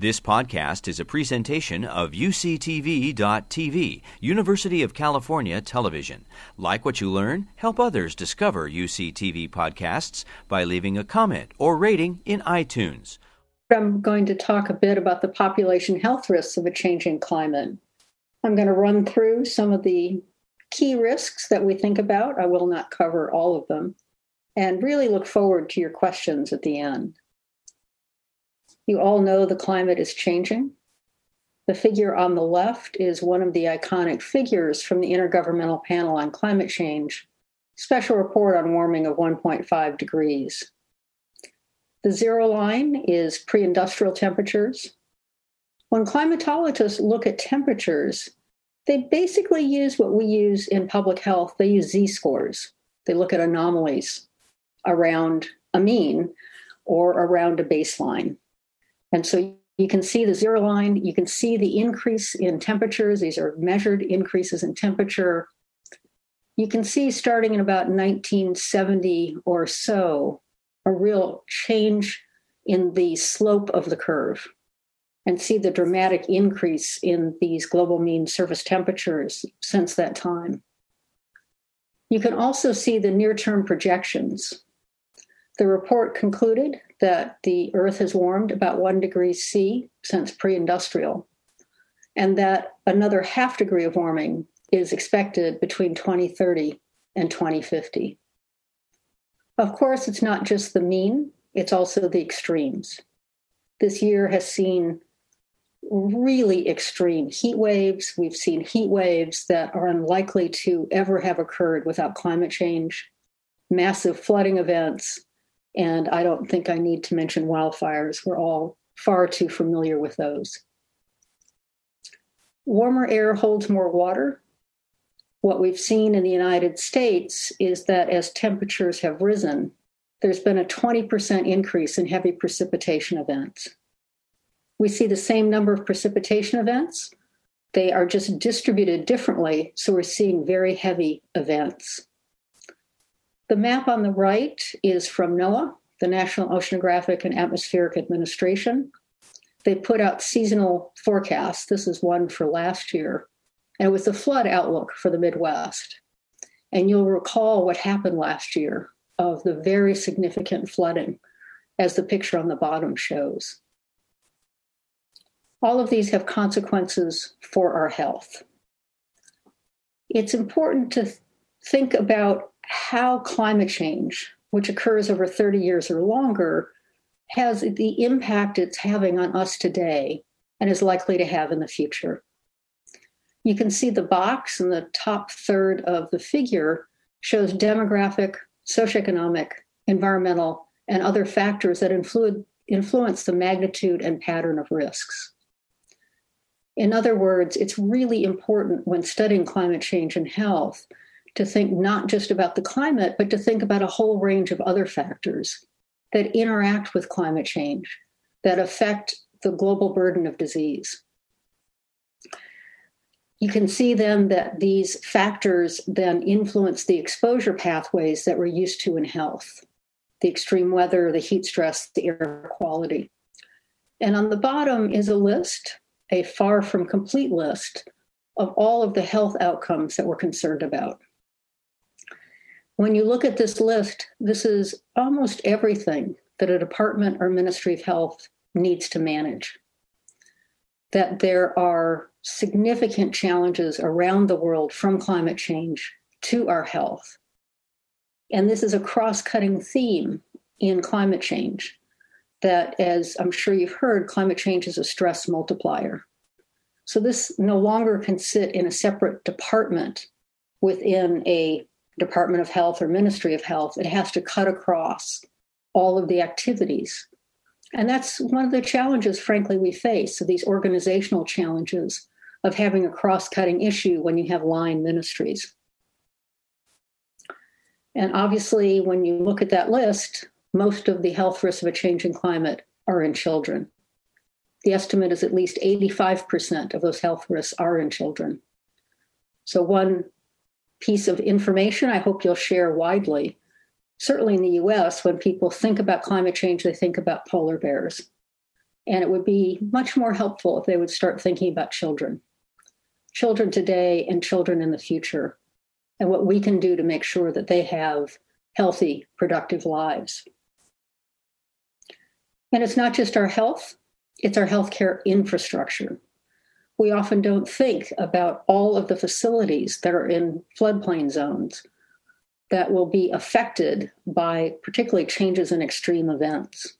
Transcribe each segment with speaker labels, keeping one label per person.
Speaker 1: This podcast is a presentation of UCTV.tv, University of California Television. Like what you learn, help others discover UCTV podcasts by leaving a comment or rating in iTunes.
Speaker 2: I'm going to talk a bit about the population health risks of a changing climate. I'm going to run through some of the key risks that we think about. I will not cover all of them and really look forward to your questions at the end. You all know the climate is changing. The figure on the left is one of the iconic figures from the Intergovernmental Panel on Climate Change, special report on warming of 1.5 degrees. The zero line is pre industrial temperatures. When climatologists look at temperatures, they basically use what we use in public health. They use z scores. They look at anomalies around a mean or around a baseline. And so you can see the zero line, you can see the increase in temperatures. These are measured increases in temperature. You can see starting in about 1970 or so, a real change in the slope of the curve and see the dramatic increase in these global mean surface temperatures since that time. You can also see the near term projections. The report concluded that the Earth has warmed about one degree C since pre industrial, and that another half degree of warming is expected between 2030 and 2050. Of course, it's not just the mean, it's also the extremes. This year has seen really extreme heat waves. We've seen heat waves that are unlikely to ever have occurred without climate change, massive flooding events, and I don't think I need to mention wildfires. We're all far too familiar with those. Warmer air holds more water. What we've seen in the United States is that as temperatures have risen, there's been a 20% increase in heavy precipitation events. We see the same number of precipitation events, they are just distributed differently, so we're seeing very heavy events. The map on the right is from NOAA, the National Oceanographic and Atmospheric Administration. They put out seasonal forecasts. This is one for last year. And it was the flood outlook for the Midwest. And you'll recall what happened last year of the very significant flooding, as the picture on the bottom shows. All of these have consequences for our health. It's important to think about how climate change, which occurs over 30 years or longer, has the impact it's having on us today and is likely to have in the future. You can see the box in the top third of the figure shows demographic, socioeconomic, environmental, and other factors that influ- influence the magnitude and pattern of risks. In other words, it's really important when studying climate change and health to think not just about the climate, but to think about a whole range of other factors that interact with climate change, that affect the global burden of disease. You can see then that these factors then influence the exposure pathways that we're used to in health the extreme weather, the heat stress, the air quality. And on the bottom is a list, a far from complete list, of all of the health outcomes that we're concerned about when you look at this list, this is almost everything that a department or Ministry of Health needs to manage. That there are significant challenges around the world from climate change to our health. And this is a cross cutting theme in climate change that, as I'm sure you've heard, climate change is a stress multiplier. So this no longer can sit in a separate department within a Department of Health or Ministry of Health. It has to cut across all of the activities. And that's one of the challenges, frankly, we face. So these organizational challenges of having a cross cutting issue when you have line ministries. And obviously, when you look at that list, most of the health risks of a changing climate are in children. The estimate is at least 85% of those health risks are in children. So, one piece of information I hope you'll share widely. Certainly in the US, when people think about climate change, they think about polar bears. And it would be much more helpful if they would start thinking about children, children today and children in the future, and what we can do to make sure that they have healthy, productive lives. And it's not just our health, it's our healthcare infrastructure. We often don't think about all of the facilities that are in floodplain zones that will be affected by particularly changes in extreme events.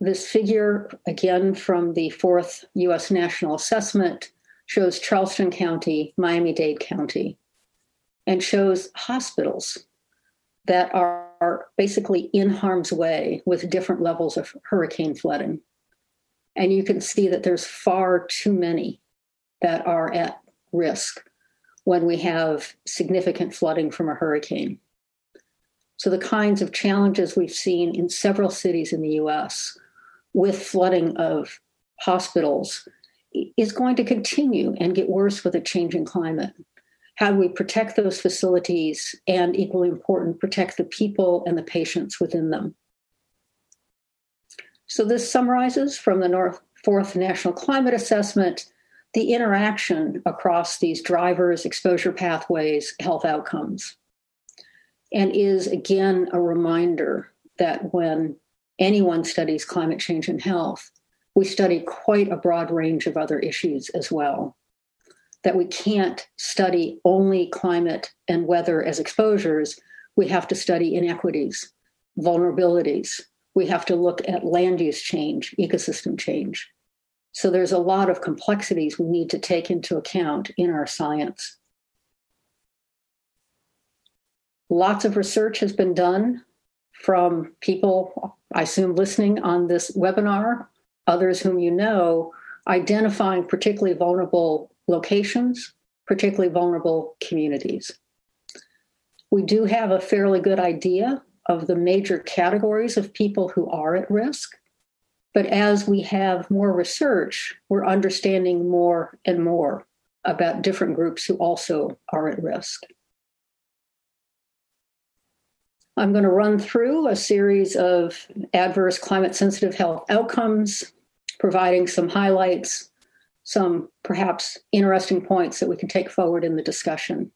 Speaker 2: This figure, again from the fourth US National Assessment, shows Charleston County, Miami Dade County, and shows hospitals that are, are basically in harm's way with different levels of hurricane flooding. And you can see that there's far too many that are at risk when we have significant flooding from a hurricane. So, the kinds of challenges we've seen in several cities in the US with flooding of hospitals is going to continue and get worse with a changing climate. How do we protect those facilities and, equally important, protect the people and the patients within them? So, this summarizes from the North Fourth National Climate Assessment the interaction across these drivers, exposure pathways, health outcomes, and is again a reminder that when anyone studies climate change and health, we study quite a broad range of other issues as well. That we can't study only climate and weather as exposures, we have to study inequities, vulnerabilities. We have to look at land use change, ecosystem change. So there's a lot of complexities we need to take into account in our science. Lots of research has been done from people, I assume, listening on this webinar, others whom you know, identifying particularly vulnerable locations, particularly vulnerable communities. We do have a fairly good idea of the major categories of people who are at risk. But as we have more research, we're understanding more and more about different groups who also are at risk. I'm going to run through a series of adverse climate sensitive health outcomes, providing some highlights, some perhaps interesting points that we can take forward in the discussion.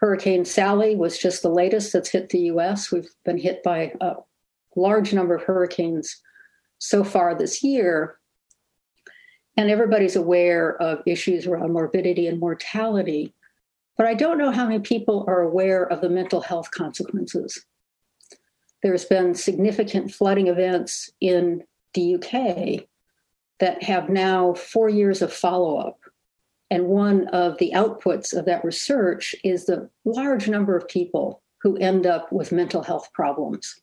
Speaker 2: Hurricane Sally was just the latest that's hit the US. We've been hit by a large number of hurricanes so far this year. And everybody's aware of issues around morbidity and mortality. But I don't know how many people are aware of the mental health consequences. There's been significant flooding events in the UK that have now four years of follow up. And one of the outputs of that research is the large number of people who end up with mental health problems.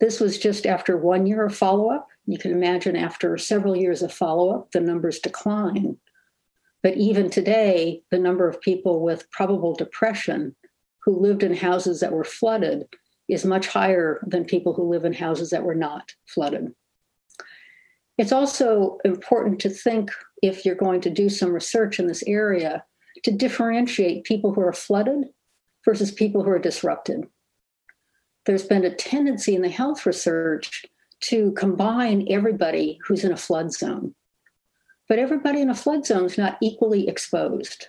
Speaker 2: This was just after one year of follow up. You can imagine after several years of follow up, the numbers decline. But even today, the number of people with probable depression who lived in houses that were flooded is much higher than people who live in houses that were not flooded. It's also important to think, if you're going to do some research in this area, to differentiate people who are flooded versus people who are disrupted there's been a tendency in the health research to combine everybody who's in a flood zone. But everybody in a flood zone is not equally exposed,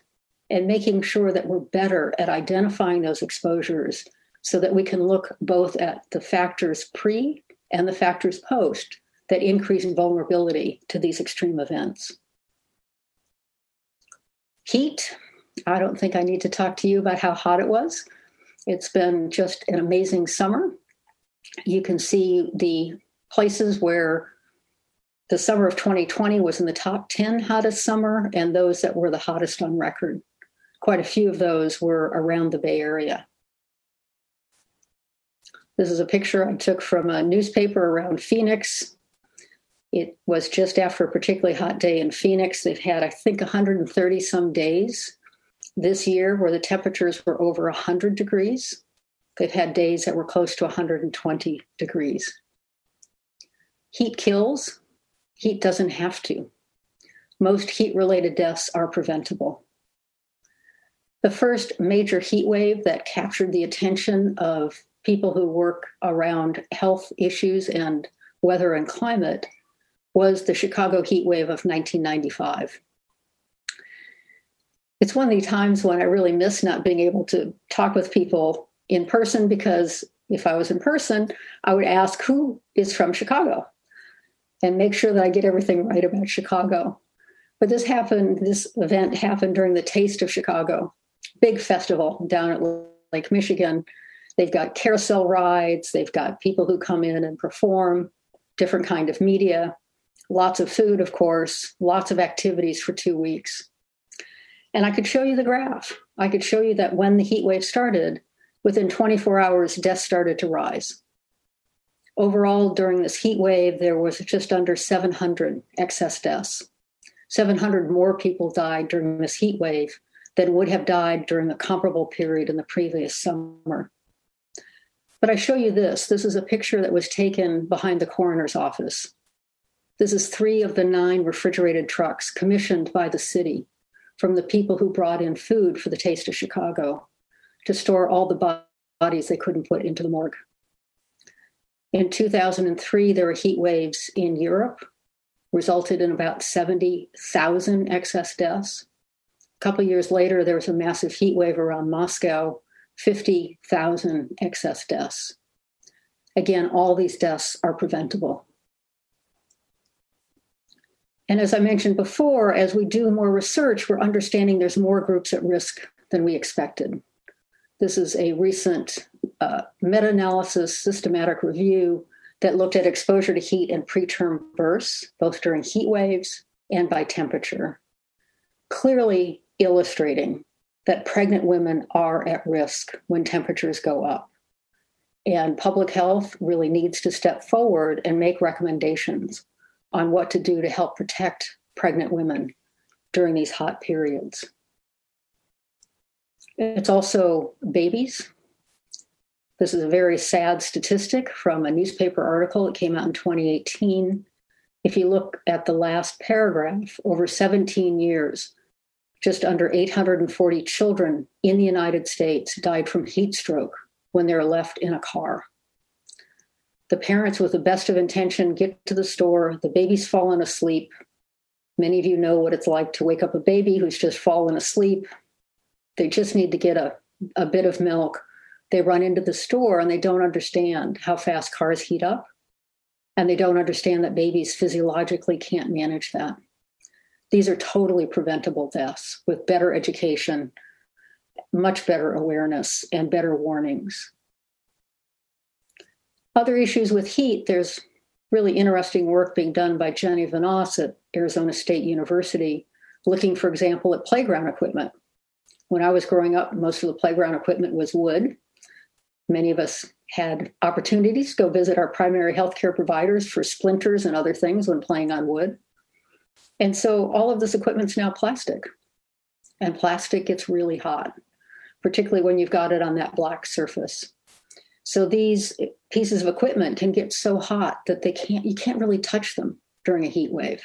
Speaker 2: and making sure that we're better at identifying those exposures so that we can look both at the factors pre and the factors post that increase vulnerability to these extreme events. Heat. I don't think I need to talk to you about how hot it was. It's been just an amazing summer. You can see the places where the summer of 2020 was in the top 10 hottest summer and those that were the hottest on record. Quite a few of those were around the Bay Area. This is a picture I took from a newspaper around Phoenix. It was just after a particularly hot day in Phoenix. They've had, I think, 130 some days this year where the temperatures were over 100 degrees. They've had days that were close to 120 degrees. Heat kills, heat doesn't have to. Most heat related deaths are preventable. The first major heat wave that captured the attention of people who work around health issues and weather and climate was the Chicago heat wave of 1995. It's one of the times when I really miss not being able to talk with people in person because if I was in person, I would ask who is from Chicago and make sure that I get everything right about Chicago. But this happened, this event happened during the Taste of Chicago, big festival down at Lake Michigan. They've got carousel rides, they've got people who come in and perform, different kind of media, lots of food, of course, lots of activities for two weeks. And I could show you the graph. I could show you that when the heat wave started, within 24 hours, deaths started to rise. Overall, during this heat wave, there was just under 700 excess deaths. 700 more people died during this heat wave than would have died during a comparable period in the previous summer. But I show you this. This is a picture that was taken behind the coroner's office. This is three of the nine refrigerated trucks commissioned by the city from the people who brought in food for the Taste of Chicago to store all the bodies they couldn't put into the morgue. In 2003, there were heat waves in Europe, resulted in about 70,000 excess deaths. A couple years later, there was a massive heat wave around Moscow, 50,000 excess deaths. Again, all these deaths are preventable. And as I mentioned before, as we do more research, we're understanding there's more groups at risk than we expected. This is a recent uh, meta analysis systematic review that looked at exposure to heat and preterm births, both during heat waves and by temperature, clearly illustrating that pregnant women are at risk when temperatures go up. And public health really needs to step forward and make recommendations on what to do to help protect pregnant women during these hot periods. It's also babies. This is a very sad statistic from a newspaper article. It came out in 2018. If you look at the last paragraph, over 17 years, just under 840 children in the United States died from heat stroke when they were left in a car. The parents, with the best of intention, get to the store, the baby's fallen asleep. Many of you know what it's like to wake up a baby who's just fallen asleep. They just need to get a, a bit of milk. They run into the store and they don't understand how fast cars heat up. And they don't understand that babies physiologically can't manage that. These are totally preventable deaths with better education, much better awareness, and better warnings. Other issues with heat, there's really interesting work being done by Jenny Vanos at Arizona State University, looking, for example, at playground equipment. When I was growing up, most of the playground equipment was wood. Many of us had opportunities to go visit our primary healthcare providers for splinters and other things when playing on wood. And so all of this equipment's now plastic. And plastic gets really hot, particularly when you've got it on that black surface. So these pieces of equipment can get so hot that they can't you can't really touch them during a heat wave.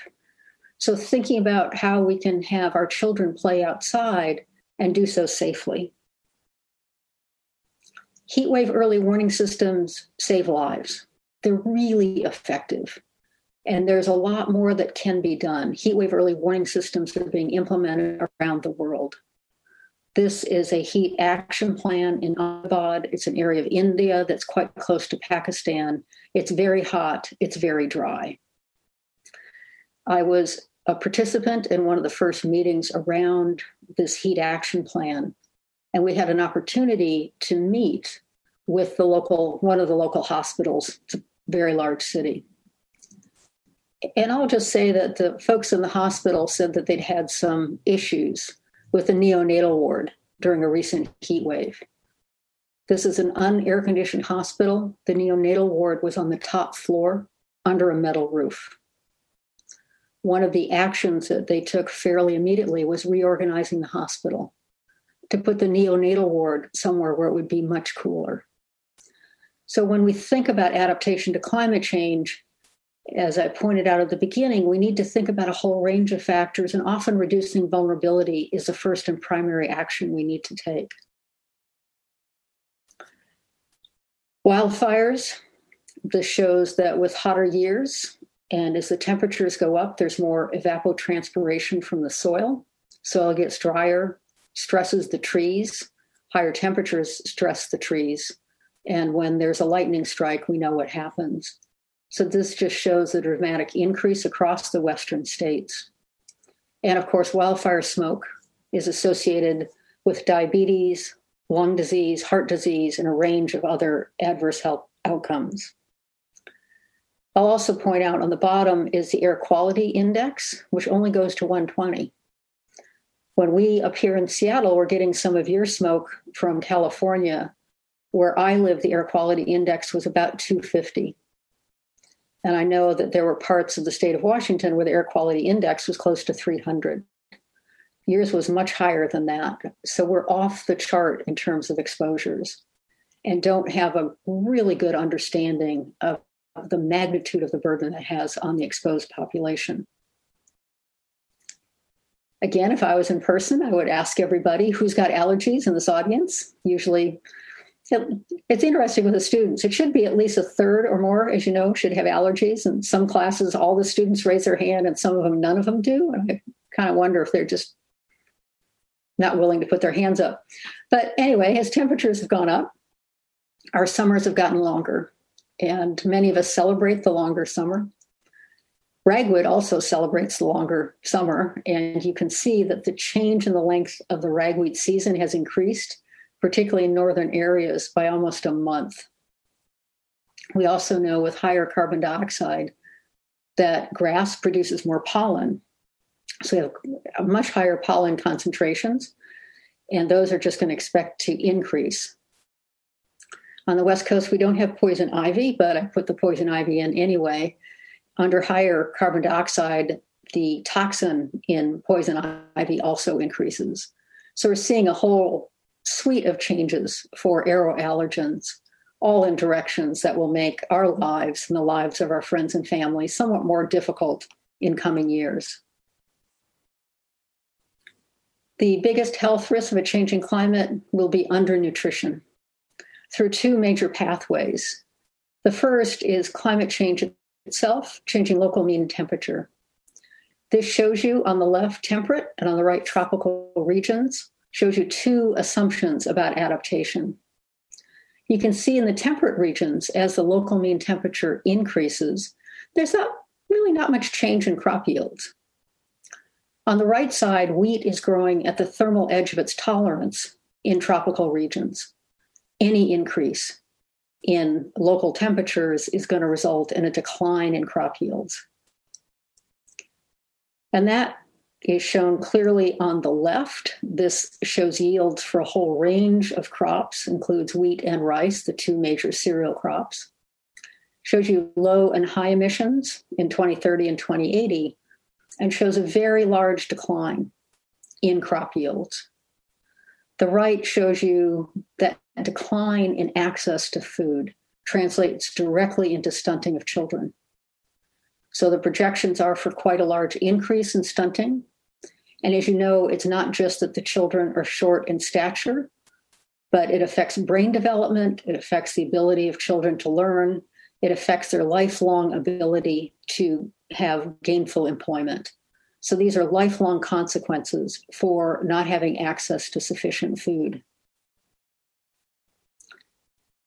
Speaker 2: So thinking about how we can have our children play outside and do so safely. Heat wave early warning systems save lives. They're really effective. And there's a lot more that can be done. Heat wave early warning systems are being implemented around the world. This is a heat action plan in Ahmedabad. It's an area of India that's quite close to Pakistan. It's very hot, it's very dry. I was a participant in one of the first meetings around this heat action plan. And we had an opportunity to meet with the local, one of the local hospitals. It's a very large city. And I'll just say that the folks in the hospital said that they'd had some issues with the neonatal ward during a recent heat wave. This is an unair conditioned hospital. The neonatal ward was on the top floor under a metal roof one of the actions that they took fairly immediately was reorganizing the hospital to put the neonatal ward somewhere where it would be much cooler. So when we think about adaptation to climate change, as I pointed out at the beginning, we need to think about a whole range of factors, and often reducing vulnerability is the first and primary action we need to take. Wildfires this shows that with hotter years and as the temperatures go up, there's more evapotranspiration from the soil. Soil gets drier, stresses the trees. Higher temperatures stress the trees. And when there's a lightning strike, we know what happens. So this just shows a dramatic increase across the western states. And of course, wildfire smoke is associated with diabetes, lung disease, heart disease, and a range of other adverse health outcomes. I'll also point out on the bottom is the air quality index, which only goes to 120. When we up here in Seattle, we're getting some of your smoke from California. Where I live, the air quality index was about 250. And I know that there were parts of the state of Washington where the air quality index was close to 300. Yours was much higher than that. So we're off the chart in terms of exposures and don't have a really good understanding of the magnitude of the burden it has on the exposed population. Again, if I was in person, I would ask everybody who's got allergies in this audience. Usually, it's interesting with the students. It should be at least a third or more, as you know, should have allergies. And some classes, all the students raise their hand, and some of them, none of them do. And I kind of wonder if they're just not willing to put their hands up. But anyway, as temperatures have gone up, our summers have gotten longer, and many of us celebrate the longer summer. Ragweed also celebrates the longer summer, and you can see that the change in the length of the ragweed season has increased, particularly in northern areas, by almost a month. We also know with higher carbon dioxide that grass produces more pollen. So we have much higher pollen concentrations, and those are just going to expect to increase. On the West Coast, we don't have poison ivy, but I put the poison ivy in anyway under higher carbon dioxide, the toxin in poison ivy also increases. So we're seeing a whole suite of changes for aeroallergens, all in directions that will make our lives and the lives of our friends and family somewhat more difficult in coming years. The biggest health risk of a changing climate will be undernutrition through two major pathways. The first is climate change itself, changing local mean temperature. This shows you on the left temperate and on the right tropical regions, shows you two assumptions about adaptation. You can see in the temperate regions, as the local mean temperature increases, there's not really not much change in crop yields. On the right side, wheat is growing at the thermal edge of its tolerance in tropical regions. Any increase in local temperatures is going to result in a decline in crop yields. And that is shown clearly on the left. This shows yields for a whole range of crops, includes wheat and rice, the two major cereal crops. Shows you low and high emissions in 2030 and 2080, and shows a very large decline in crop yields. The right shows you that decline in access to food translates directly into stunting of children. So the projections are for quite a large increase in stunting. And as you know, it's not just that the children are short in stature, but it affects brain development, it affects the ability of children to learn, it affects their lifelong ability to have gainful employment. So these are lifelong consequences for not having access to sufficient food.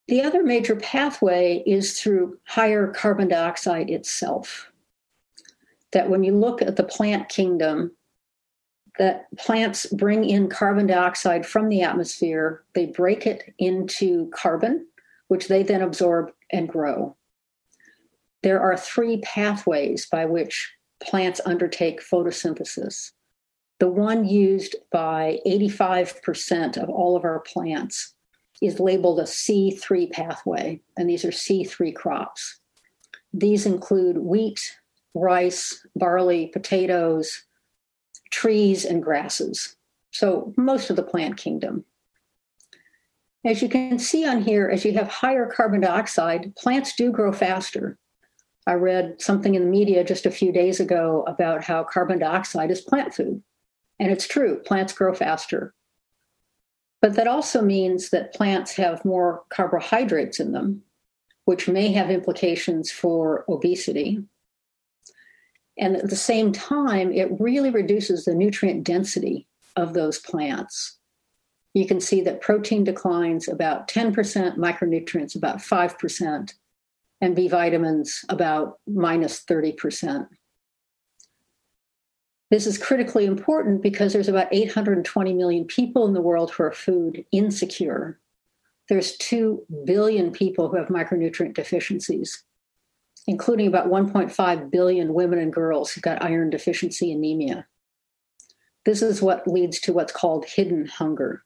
Speaker 2: The other major pathway is through higher carbon dioxide itself. That when you look at the plant kingdom, that plants bring in carbon dioxide from the atmosphere, they break it into carbon, which they then absorb and grow. There are three pathways by which plants undertake photosynthesis. The one used by 85% of all of our plants is labeled a C3 pathway, and these are C3 crops. These include wheat, rice, barley, potatoes, trees, and grasses. So, most of the plant kingdom. As you can see on here, as you have higher carbon dioxide, plants do grow faster. I read something in the media just a few days ago about how carbon dioxide is plant food. And it's true, plants grow faster. But that also means that plants have more carbohydrates in them, which may have implications for obesity. And at the same time, it really reduces the nutrient density of those plants. You can see that protein declines about 10%, micronutrients about 5%, and B vitamins about minus 30%. This is critically important because there's about 820 million people in the world who are food insecure. There's 2 billion people who have micronutrient deficiencies, including about 1.5 billion women and girls who've got iron deficiency anemia. This is what leads to what's called hidden hunger.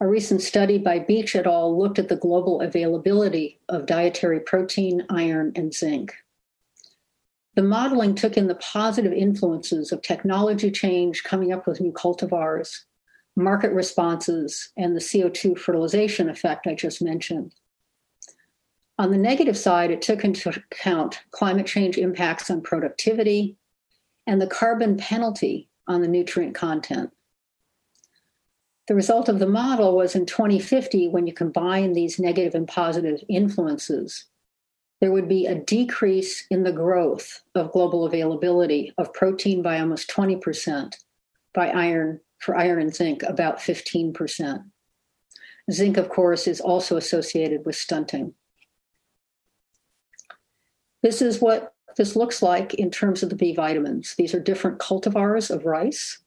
Speaker 2: A recent study by Beach et al. looked at the global availability of dietary protein, iron, and zinc. The modeling took in the positive influences of technology change, coming up with new cultivars, market responses, and the CO2 fertilization effect I just mentioned. On the negative side, it took into account climate change impacts on productivity and the carbon penalty on the nutrient content. The result of the model was in 2050, when you combine these negative and positive influences, there would be a decrease in the growth of global availability of protein by almost 20%, by iron, for iron and zinc, about 15%. Zinc, of course, is also associated with stunting. This is what this looks like in terms of the B vitamins. These are different cultivars of rice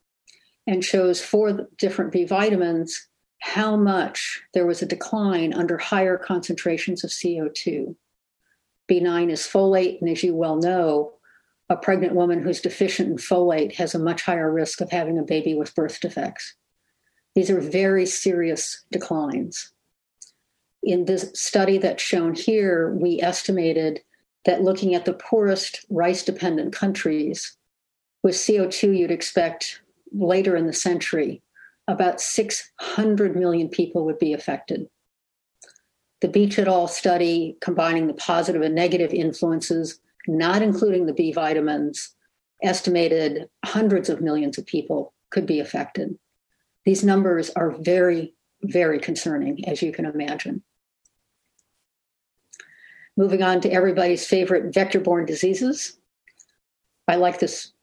Speaker 2: and shows for different B vitamins how much there was a decline under higher concentrations of CO2. B9 is folate. And as you well know, a pregnant woman who's deficient in folate has a much higher risk of having a baby with birth defects. These are very serious declines. In this study that's shown here, we estimated that looking at the poorest rice dependent countries, with CO2, you'd expect later in the century, about 600 million people would be affected the Beach et al. study combining the positive and negative influences, not including the B vitamins, estimated hundreds of millions of people could be affected. These numbers are very, very concerning, as you can imagine. Moving on to everybody's favorite vector borne diseases. I like this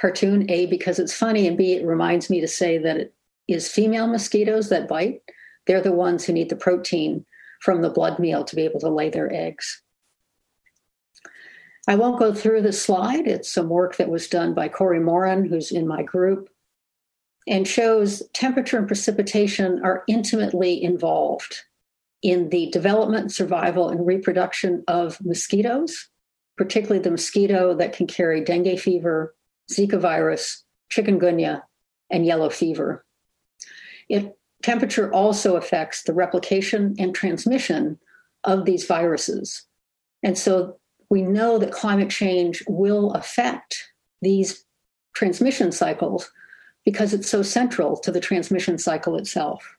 Speaker 2: cartoon, A, because it's funny, and B, it reminds me to say that it is female mosquitoes that bite. They're the ones who need the protein from the blood meal to be able to lay their eggs. I won't go through the slide. It's some work that was done by Cory Morin, who's in my group, and shows temperature and precipitation are intimately involved in the development, survival, and reproduction of mosquitoes, particularly the mosquito that can carry dengue fever, Zika virus, chikungunya, and yellow fever. It temperature also affects the replication and transmission of these viruses. And so we know that climate change will affect these transmission cycles because it's so central to the transmission cycle itself.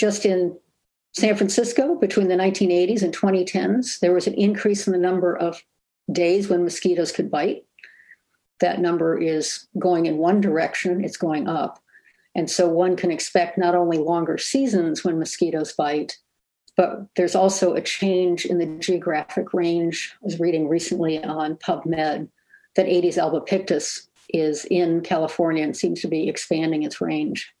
Speaker 2: Just in San Francisco, between the 1980s and 2010s, there was an increase in the number of days when mosquitoes could bite. That number is going in one direction, it's going up. And so one can expect not only longer seasons when mosquitoes bite, but there's also a change in the geographic range. I was reading recently on PubMed that Aedes albopictus is in California and seems to be expanding its range.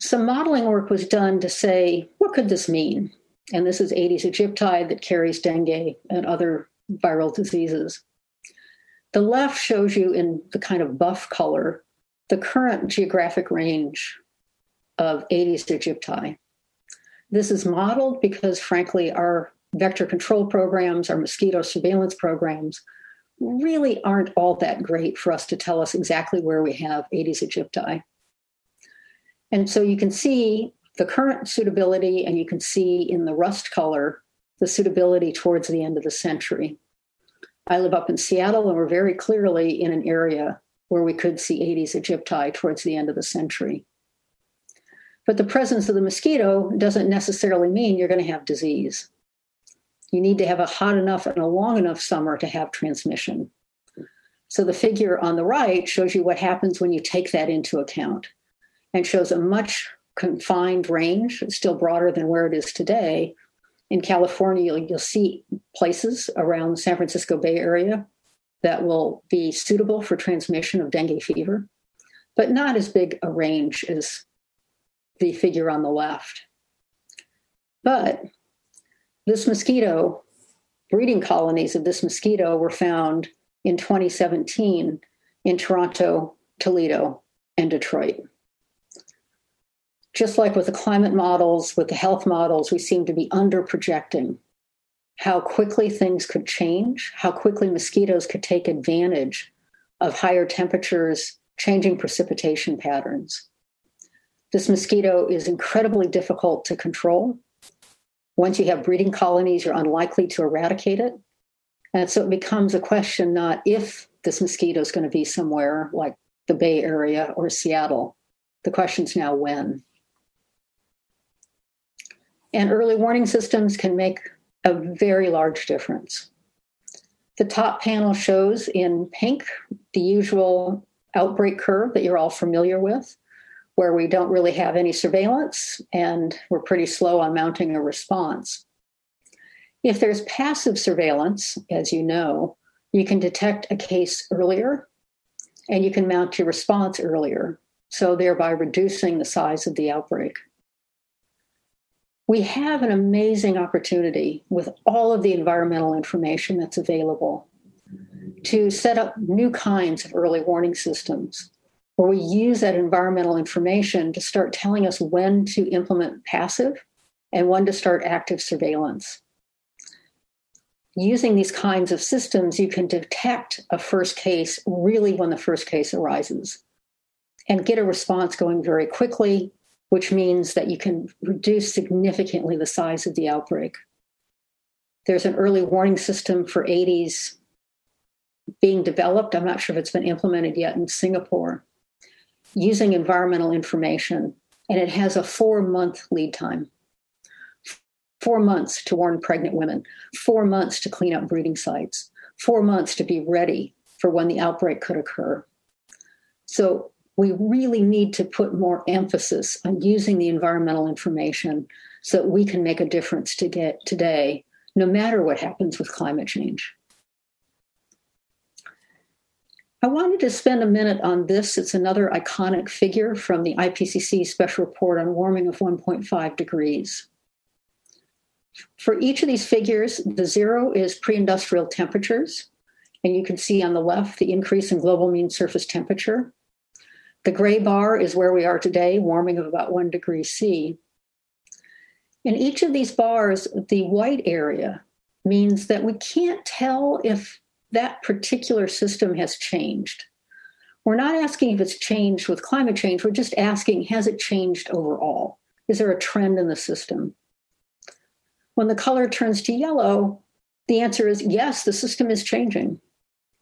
Speaker 2: Some modeling work was done to say, what could this mean? And this is Aedes aegypti that carries dengue and other viral diseases. The left shows you in the kind of buff color the current geographic range of Aedes aegypti. This is modeled because, frankly, our vector control programs, our mosquito surveillance programs, really aren't all that great for us to tell us exactly where we have Aedes aegypti. And so you can see the current suitability, and you can see in the rust color the suitability towards the end of the century. I live up in Seattle, and we're very clearly in an area where we could see Aedes aegypti towards the end of the century. But the presence of the mosquito doesn't necessarily mean you're going to have disease. You need to have a hot enough and a long enough summer to have transmission. So the figure on the right shows you what happens when you take that into account and shows a much confined range, still broader than where it is today. In California, you'll, see places around the San Francisco Bay Area that will be suitable for transmission of dengue fever, but not as big a range as the figure on the left. But this mosquito, breeding colonies of this mosquito were found in 2017 in Toronto, Toledo, and Detroit. Just like with the climate models, with the health models, we seem to be under projecting how quickly things could change, how quickly mosquitoes could take advantage of higher temperatures, changing precipitation patterns. This mosquito is incredibly difficult to control. Once you have breeding colonies, you're unlikely to eradicate it. And so it becomes a question not if this mosquito is going to be somewhere like the Bay Area or Seattle. The question is now when. And early warning systems can make a very large difference. The top panel shows in pink the usual outbreak curve that you're all familiar with, where we don't really have any surveillance and we're pretty slow on mounting a response. If there's passive surveillance, as you know, you can detect a case earlier and you can mount your response earlier, so thereby reducing the size of the outbreak we have an amazing opportunity with all of the environmental information that's available to set up new kinds of early warning systems where we use that environmental information to start telling us when to implement passive and when to start active surveillance. Using these kinds of systems, you can detect a first case really when the first case arises and get a response going very quickly which means that you can reduce significantly the size of the outbreak. There's an early warning system for Aedes being developed. I'm not sure if it's been implemented yet in Singapore, using environmental information, and it has a four month lead time. Four months to warn pregnant women, four months to clean up breeding sites, four months to be ready for when the outbreak could occur. So we really need to put more emphasis on using the environmental information so that we can make a difference to get today, no matter what happens with climate change. I wanted to spend a minute on this. It's another iconic figure from the IPCC special report on warming of 1.5 degrees. For each of these figures, the zero is pre industrial temperatures. And you can see on the left the increase in global mean surface temperature. The gray bar is where we are today, warming of about one degree C. In each of these bars, the white area means that we can't tell if that particular system has changed. We're not asking if it's changed with climate change, we're just asking has it changed overall? Is there a trend in the system? When the color turns to yellow, the answer is yes, the system is changing.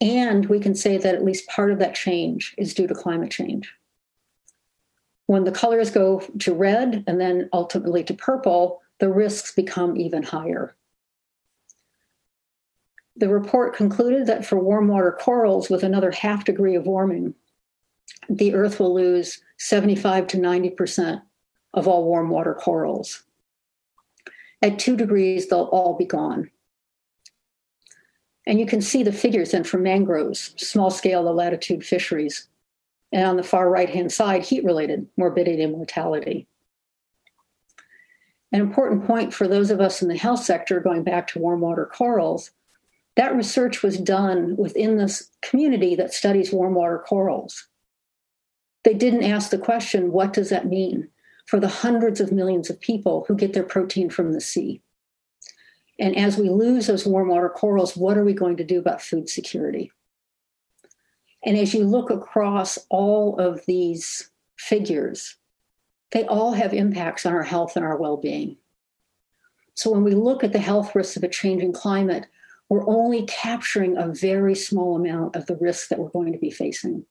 Speaker 2: And we can say that at least part of that change is due to climate change. When the colors go to red and then ultimately to purple, the risks become even higher. The report concluded that for warm water corals with another half degree of warming, the Earth will lose 75 to 90% of all warm water corals. At two degrees, they'll all be gone. And you can see the figures then for mangroves, small scale low latitude fisheries. And on the far right hand side, heat related morbidity and mortality. An important point for those of us in the health sector, going back to warm water corals, that research was done within this community that studies warm water corals. They didn't ask the question, what does that mean for the hundreds of millions of people who get their protein from the sea? And as we lose those warm water corals, what are we going to do about food security? And as you look across all of these figures, they all have impacts on our health and our well being. So when we look at the health risks of a changing climate, we're only capturing a very small amount of the risks that we're going to be facing.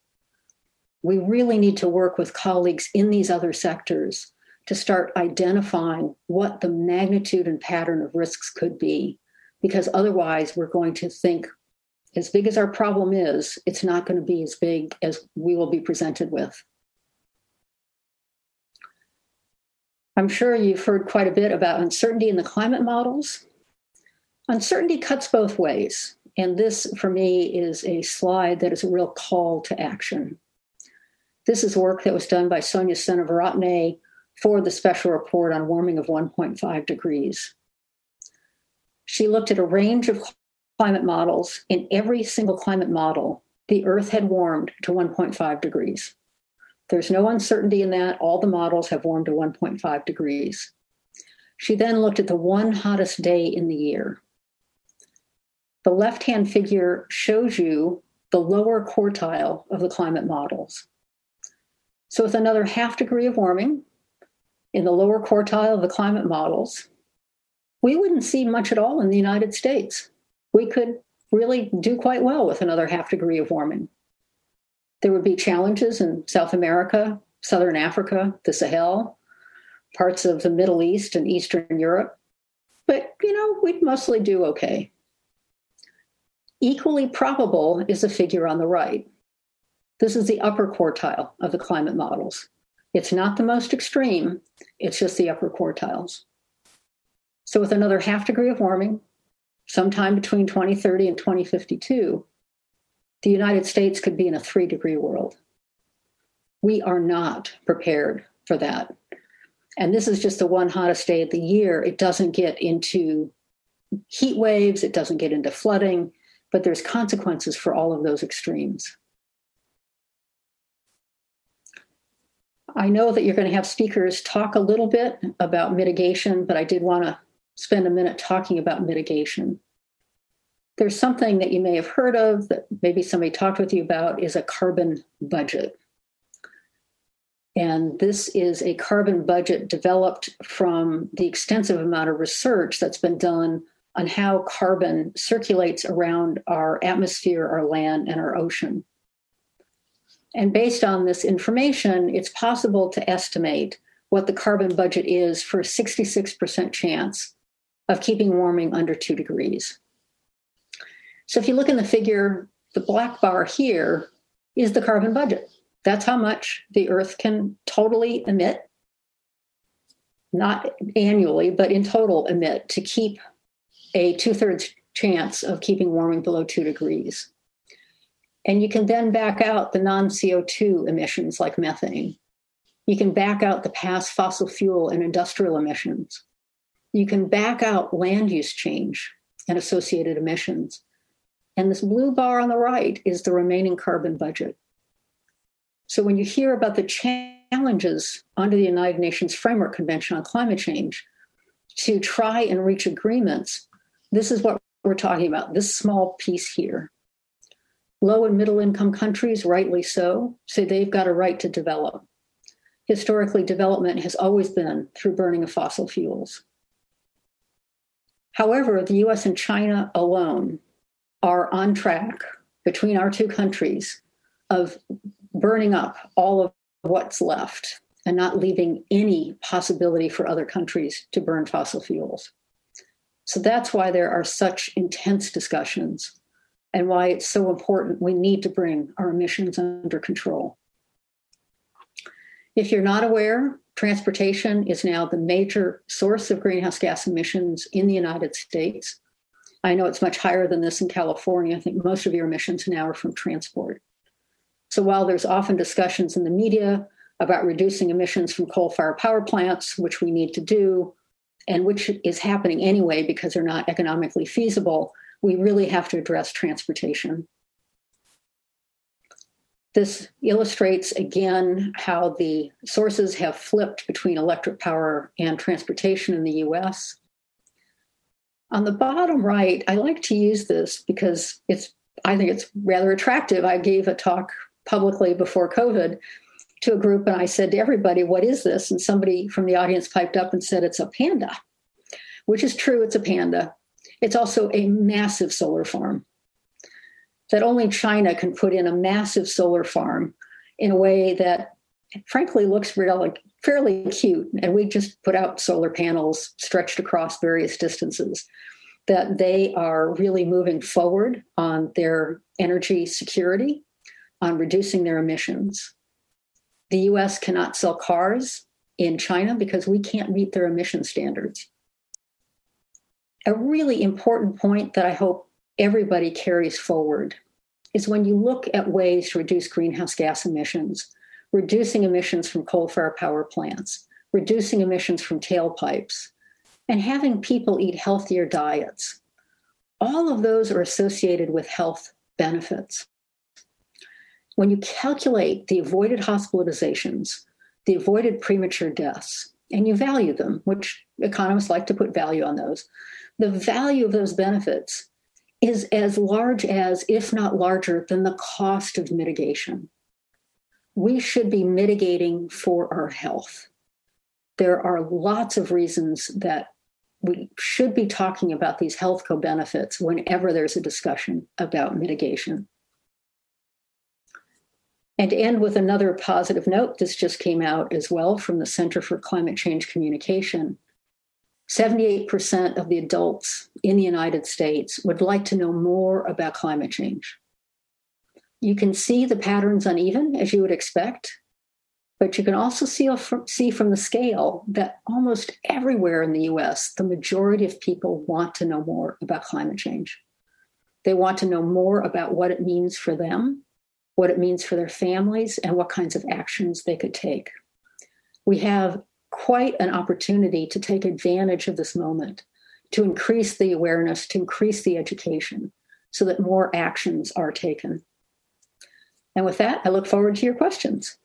Speaker 2: We really need to work with colleagues in these other sectors to start identifying what the magnitude and pattern of risks could be, because otherwise we're going to think as big as our problem is, it's not going to be as big as we will be presented with. I'm sure you've heard quite a bit about uncertainty in the climate models. Uncertainty cuts both ways. And this, for me, is a slide that is a real call to action. This is work that was done by Sonia Seneviratne for the special report on warming of 1.5 degrees. She looked at a range of climate models. In every single climate model, the Earth had warmed to 1.5 degrees. There's no uncertainty in that. All the models have warmed to 1.5 degrees. She then looked at the one hottest day in the year. The left hand figure shows you the lower quartile of the climate models. So, with another half degree of warming in the lower quartile of the climate models, we wouldn't see much at all in the United States. We could really do quite well with another half degree of warming. There would be challenges in South America, Southern Africa, the Sahel, parts of the Middle East and Eastern Europe. But, you know, we'd mostly do okay. Equally probable is the figure on the right. This is the upper quartile of the climate models. It's not the most extreme, it's just the upper quartiles. So, with another half degree of warming, sometime between 2030 and 2052, the United States could be in a three degree world. We are not prepared for that. And this is just the one hottest day of the year. It doesn't get into heat waves, it doesn't get into flooding, but there's consequences for all of those extremes. I know that you're going to have speakers talk a little bit about mitigation, but I did want to spend a minute talking about mitigation. There's something that you may have heard of that maybe somebody talked with you about is a carbon budget. And this is a carbon budget developed from the extensive amount of research that's been done on how carbon circulates around our atmosphere, our land, and our ocean. And based on this information, it's possible to estimate what the carbon budget is for a 66% chance of keeping warming under two degrees. So if you look in the figure, the black bar here is the carbon budget. That's how much the Earth can totally emit, not annually, but in total emit to keep a two thirds chance of keeping warming below two degrees. And you can then back out the non CO2 emissions like methane. You can back out the past fossil fuel and industrial emissions. You can back out land use change and associated emissions. And this blue bar on the right is the remaining carbon budget. So when you hear about the challenges under the United Nations Framework Convention on Climate Change to try and reach agreements, this is what we're talking about this small piece here. Low and middle income countries, rightly so, say they've got a right to develop. Historically, development has always been through burning of fossil fuels. However, the US and China alone are on track between our two countries of burning up all of what's left and not leaving any possibility for other countries to burn fossil fuels. So that's why there are such intense discussions and why it's so important we need to bring our emissions under control. If you're not aware, transportation is now the major source of greenhouse gas emissions in the United States. I know it's much higher than this in California. I think most of your emissions now are from transport. So while there's often discussions in the media about reducing emissions from coal fired power plants, which we need to do, and which is happening anyway because they're not economically feasible, we really have to address transportation. This illustrates again how the sources have flipped between electric power and transportation in the US. On the bottom right, I like to use this because it's I think it's rather attractive. I gave a talk publicly before COVID to a group and I said to everybody, What is this? And somebody from the audience piped up and said, It's a panda, which is true, it's a panda. It's also a massive solar farm that only China can put in a massive solar farm in a way that frankly looks really, fairly cute. And we just put out solar panels stretched across various distances. That they are really moving forward on their energy security, on reducing their emissions. The US cannot sell cars in China because we can't meet their emission standards. A really important point that I hope everybody carries forward is when you look at ways to reduce greenhouse gas emissions, reducing emissions from coal fired power plants, reducing emissions from tailpipes, and having people eat healthier diets. All of those are associated with health benefits. When you calculate the avoided hospitalizations, the avoided premature deaths, and you value them, which economists like to put value on those, the value of those benefits is as large as, if not larger, than the cost of mitigation. We should be mitigating for our health. There are lots of reasons that we should be talking about these health co benefits whenever there's a discussion about mitigation. And to end with another positive note, this just came out as well from the Center for Climate Change Communication. 78% of the adults in the United States would like to know more about climate change. You can see the patterns uneven, as you would expect, but you can also see, see from the scale that almost everywhere in the US, the majority of people want to know more about climate change. They want to know more about what it means for them what it means for their families, and what kinds of actions they could take. We have quite an opportunity to take advantage of this moment, to increase the awareness, to increase the education, so that more actions are taken. And with that, I look forward to your questions.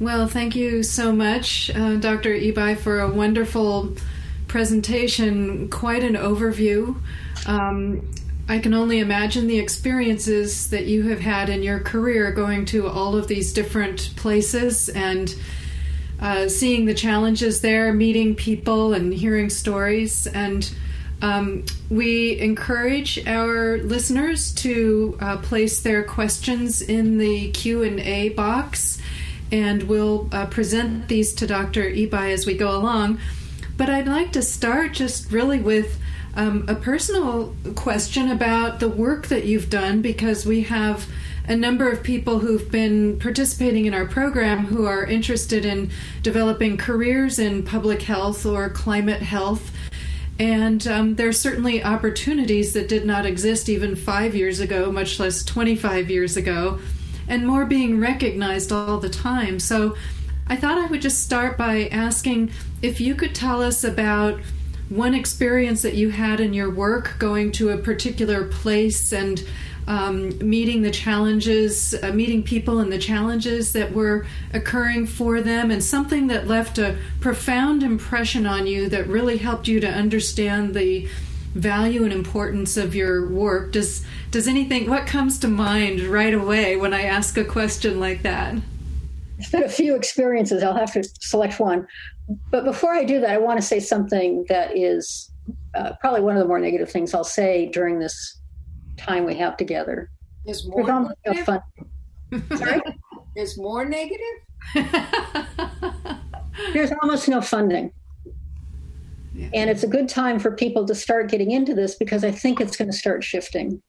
Speaker 3: Well, thank you so much, uh, Dr. Ebi, for a wonderful presentation, quite an overview. Um, I can only imagine the experiences that you have had in your career going to all of these different places and uh, seeing the challenges there, meeting people and hearing stories. And um, we encourage our listeners to uh, place their questions in the Q and A box, and we'll uh, present these to Dr. Ebi as we go along. But I'd like to start just really with um, a personal question about the work that you've done because we have a number of people who've been participating in our program who are interested in developing careers in public health or climate health. And um, there are certainly opportunities that did not exist even five years ago, much less 25 years ago, and more being recognized all the time. So I thought I would just start by asking if you could tell us about one experience that you had in your work going to a particular place and um, meeting the challenges, uh, meeting people and the challenges that were occurring for them, and something that left a profound impression on you that really helped you to understand the value and importance of your work. Does does anything what comes to mind right away when I ask a question like that?
Speaker 2: It's been a few experiences. I'll have to select one. But before I do that, I want to say something that is uh, probably one of the more negative things I'll say during this time we have together.
Speaker 4: Is more negative? Fun.
Speaker 2: Sorry?
Speaker 4: Is more negative?
Speaker 2: There's almost no funding. Yeah. And it's a good time for people to start getting into this because I think it's going to start shifting.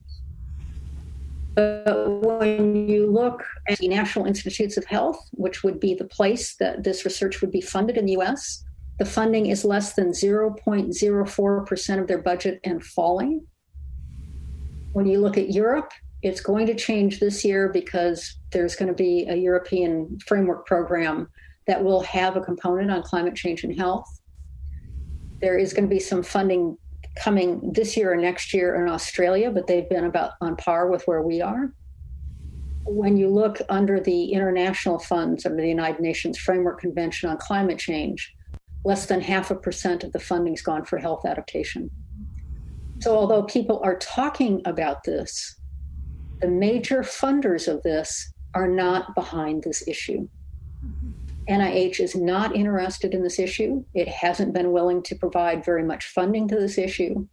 Speaker 2: But when you look at the National Institutes of Health, which would be the place that this research would be funded in the US, the funding is less than 0.04% of their budget and falling. When you look at Europe, it's going to change this year because there's going to be a European framework program that will have a component on climate change and health. There is going to be some funding coming this year or next year in Australia, but they've been about on par with where we are. When you look under the international funds under the United Nations Framework Convention on Climate Change, less than half a percent of the funding's gone for health adaptation. So, although people are talking about this, the major funders of this are not behind this issue. NIH is not interested in this issue. It hasn't been willing to provide very much funding to this issue.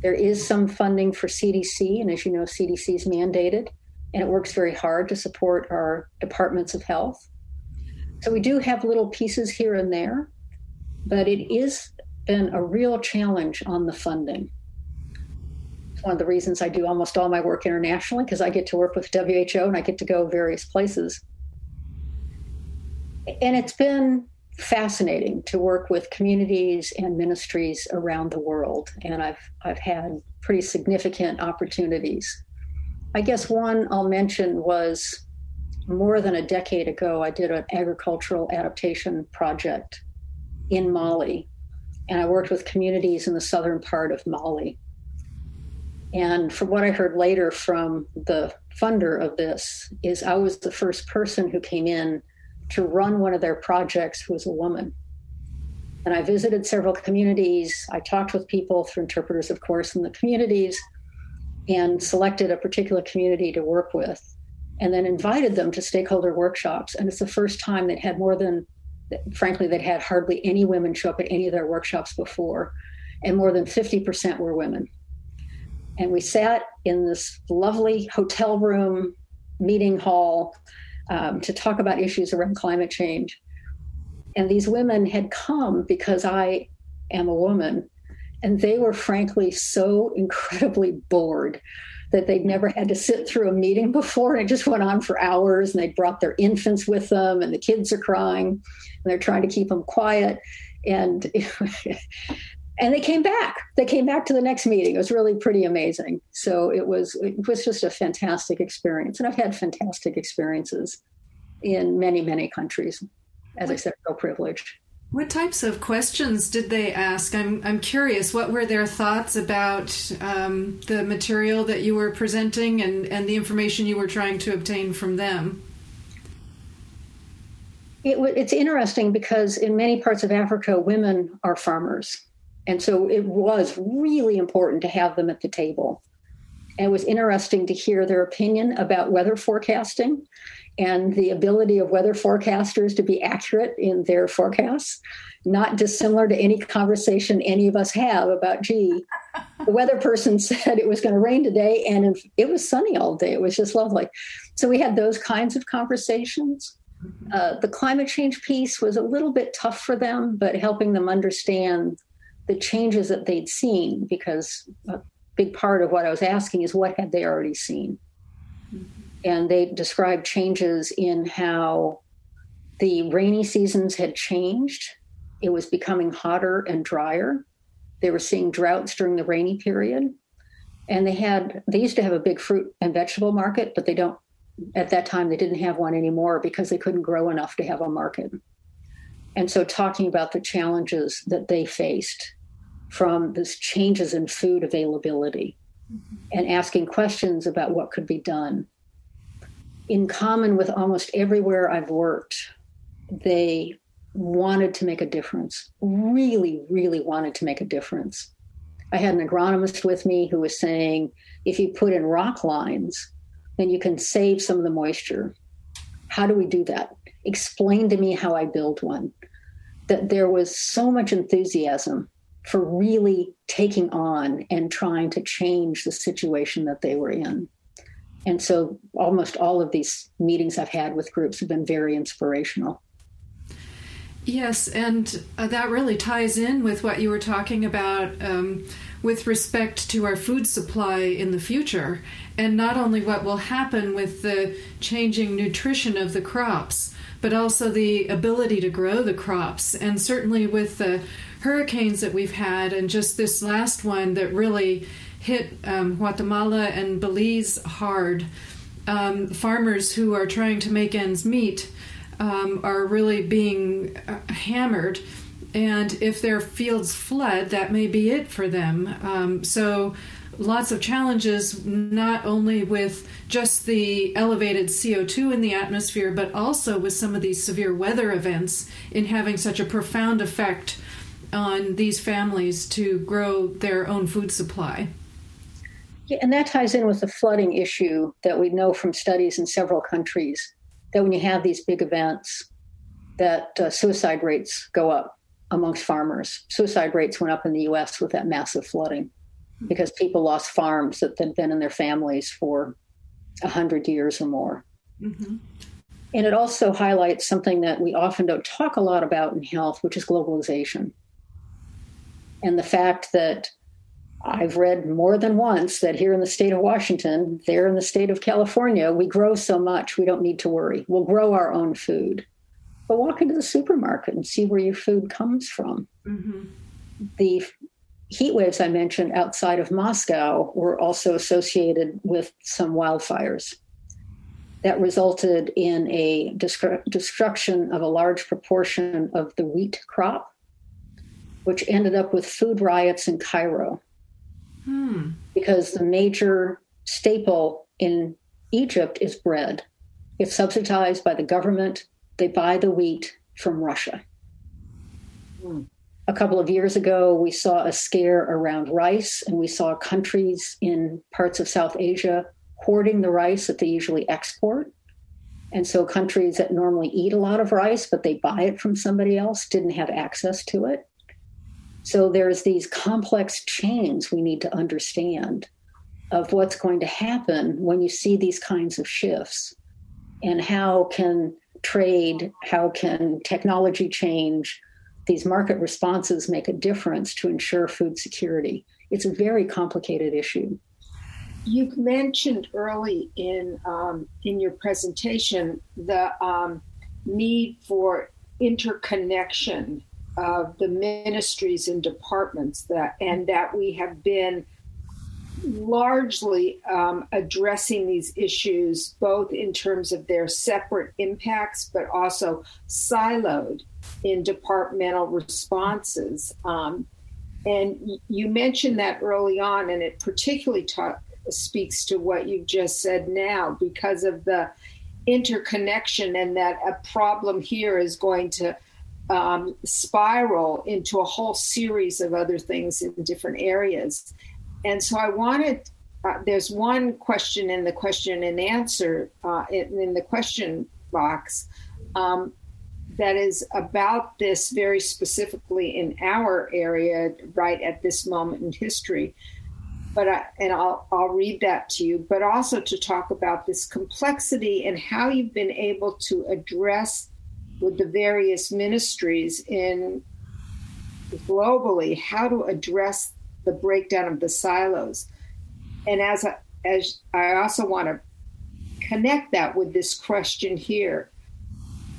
Speaker 2: There is some funding for CDC, and as you know, CDC is mandated, and it works very hard to support our departments of health. So we do have little pieces here and there, but it is been a real challenge on the funding. One of the reasons I do almost all my work internationally because I get to work with WHO and I get to go various places And it's been fascinating to work with communities and ministries around the world. And I've, I've had pretty significant opportunities. I guess one I'll mention was more than a decade ago, I did an agricultural adaptation project in Mali. And I worked with communities in the southern part of Mali. And from what I heard later from the funder of this, is I was the first person who came in to run one of their projects who was a woman. And I visited several communities. I talked with people through interpreters, of course, in the communities and selected a particular community to work with and then invited them to stakeholder workshops. And it's the first time they'd had more than, frankly, they'd had hardly any women show up at any of their workshops before. And more than 50% were women. And we sat in this lovely hotel room meeting hall um, to talk about issues around climate change. And these women had come because I am a woman, and they were frankly so incredibly bored that they'd never had to sit through a meeting before. And it just went on for hours, and they brought their infants with them, and the kids are crying, and they're trying to keep them quiet. And and they came back. They came back to the next meeting. It was really pretty amazing. So it was it was just a fantastic experience, and I've had fantastic experiences in many many countries. As I said, real privilege.
Speaker 3: What types of questions did they ask? I'm I'm curious. What were their thoughts about um, the material that you were presenting and and the information you were trying to obtain from them?
Speaker 2: It, it's interesting because in many parts of Africa, women are farmers and so it was really important to have them at the table. And it was interesting to hear their opinion about weather forecasting and the ability of weather forecasters to be accurate in their forecasts, not dissimilar to any conversation any of us have about, gee, the weather person said it was going to rain today and it was sunny all day. It was just lovely. So we had those kinds of conversations. Uh, the climate change piece was a little bit tough for them, but helping them understand the changes that they'd seen because a big part of what I was asking is what had they already seen? And they described changes in how the rainy seasons had changed. It was becoming hotter and drier. They were seeing droughts during the rainy period. And they had, they used to have a big fruit and vegetable market, but they don't, at that time, they didn't have one anymore because they couldn't grow enough to have a market. And so, talking about the challenges that they faced from this changes in food availability mm-hmm. and asking questions about what could be done. In common with almost everywhere I've worked, they wanted to make a difference, really, really wanted to make a difference. I had an agronomist with me who was saying if you put in rock lines, then you can save some of the moisture. How do we do that? Explain to me how I build one that there was so much enthusiasm for really taking on and trying to change the situation that they were in. And so almost all of these meetings I've had with groups have been very inspirational.
Speaker 3: Yes, and uh, that really ties in with what you were talking about um, with respect to our food supply in the future, and not only what will happen with the changing nutrition of the crops, but also the ability to grow the crops. And certainly with the hurricanes that we've had, and just this last one that really hit um, Guatemala and Belize hard, um, farmers who are trying to make ends meet um, are really being uh, hammered. And if their fields flood, that may be it for them. Um, so, lots of challenges, not only with just the elevated CO2 in the atmosphere, but also with some of these severe weather events in having such a profound effect on these families to grow their own food supply.
Speaker 2: Yeah, and that ties in with the flooding issue that we know from studies in several countries that when you have these big events, that uh, suicide rates go up amongst farmers. Suicide rates went up in the U.S. with that massive flooding because people lost farms that had been in their families for a hundred years or more. Mm-hmm. And it also highlights something that we often don't talk a lot about in health, which is globalization and the fact that I've read more than once that here in the state of Washington, there in the state of California, we grow so much, we don't need to worry. We'll grow our own food. but walk into the supermarket and see where your food comes from. Mm-hmm. The heat waves I mentioned outside of Moscow were also associated with some wildfires that resulted in a destruction of a large proportion of the wheat crop, which ended up with food riots in Cairo. Hmm. Because the major staple in Egypt is bread. It's subsidized by the government. They buy the wheat from Russia. Hmm a couple of years ago, we saw a scare around rice, and we saw countries in parts of South Asia hoarding the rice that they usually export. And so countries that normally eat a lot of rice, but they buy it from somebody else, didn't have access to it. So there's these complex chains we need to understand of what's going to happen when you see these kinds of shifts and how can trade, how can technology change, these market responses make a difference to ensure food security. It's a very complicated issue.
Speaker 4: You've mentioned early in um, in your presentation the um, need for interconnection of the ministries and departments that and that we have been largely um, addressing these issues both in terms of their separate impacts but also siloed in departmental responses. Um, and you mentioned that early on, and it particularly ta- speaks to what you've just said now because of the interconnection, and that a problem here is going to um, spiral into a whole series of other things in different areas. And so I wanted, uh, there's one question in the question and answer, uh, in, in, the question box. Um, that is about this very specifically in our area right at this moment in history. But I, and I'll, I'll read that to you but also to talk about this complexity and how you've been able to address with the various ministries in globally how to address the breakdown of the silos. And as a, as I also want to connect that with this question here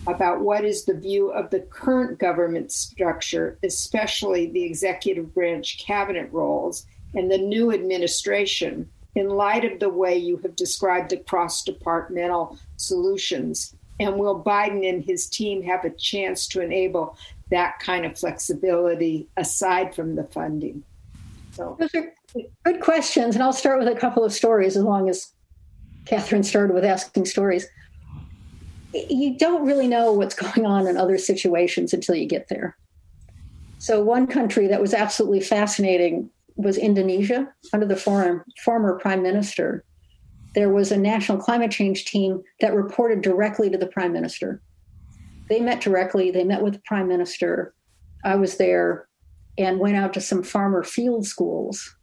Speaker 4: about what is the view of the current government structure, especially the executive branch cabinet roles and the new administration, in light of the way you have described the cross departmental solutions? And will Biden and his team have a chance to enable that kind of flexibility aside from the funding?
Speaker 2: So. Those are good questions. And I'll start with a couple of stories as long as Catherine started with asking stories you don't really know what's going on in other situations until you get there. So, one country that was absolutely fascinating was Indonesia under the former, former prime minister. There was a national climate change team that reported directly to the prime minister. They met directly, they met with the prime minister. I was there and went out to some farmer field schools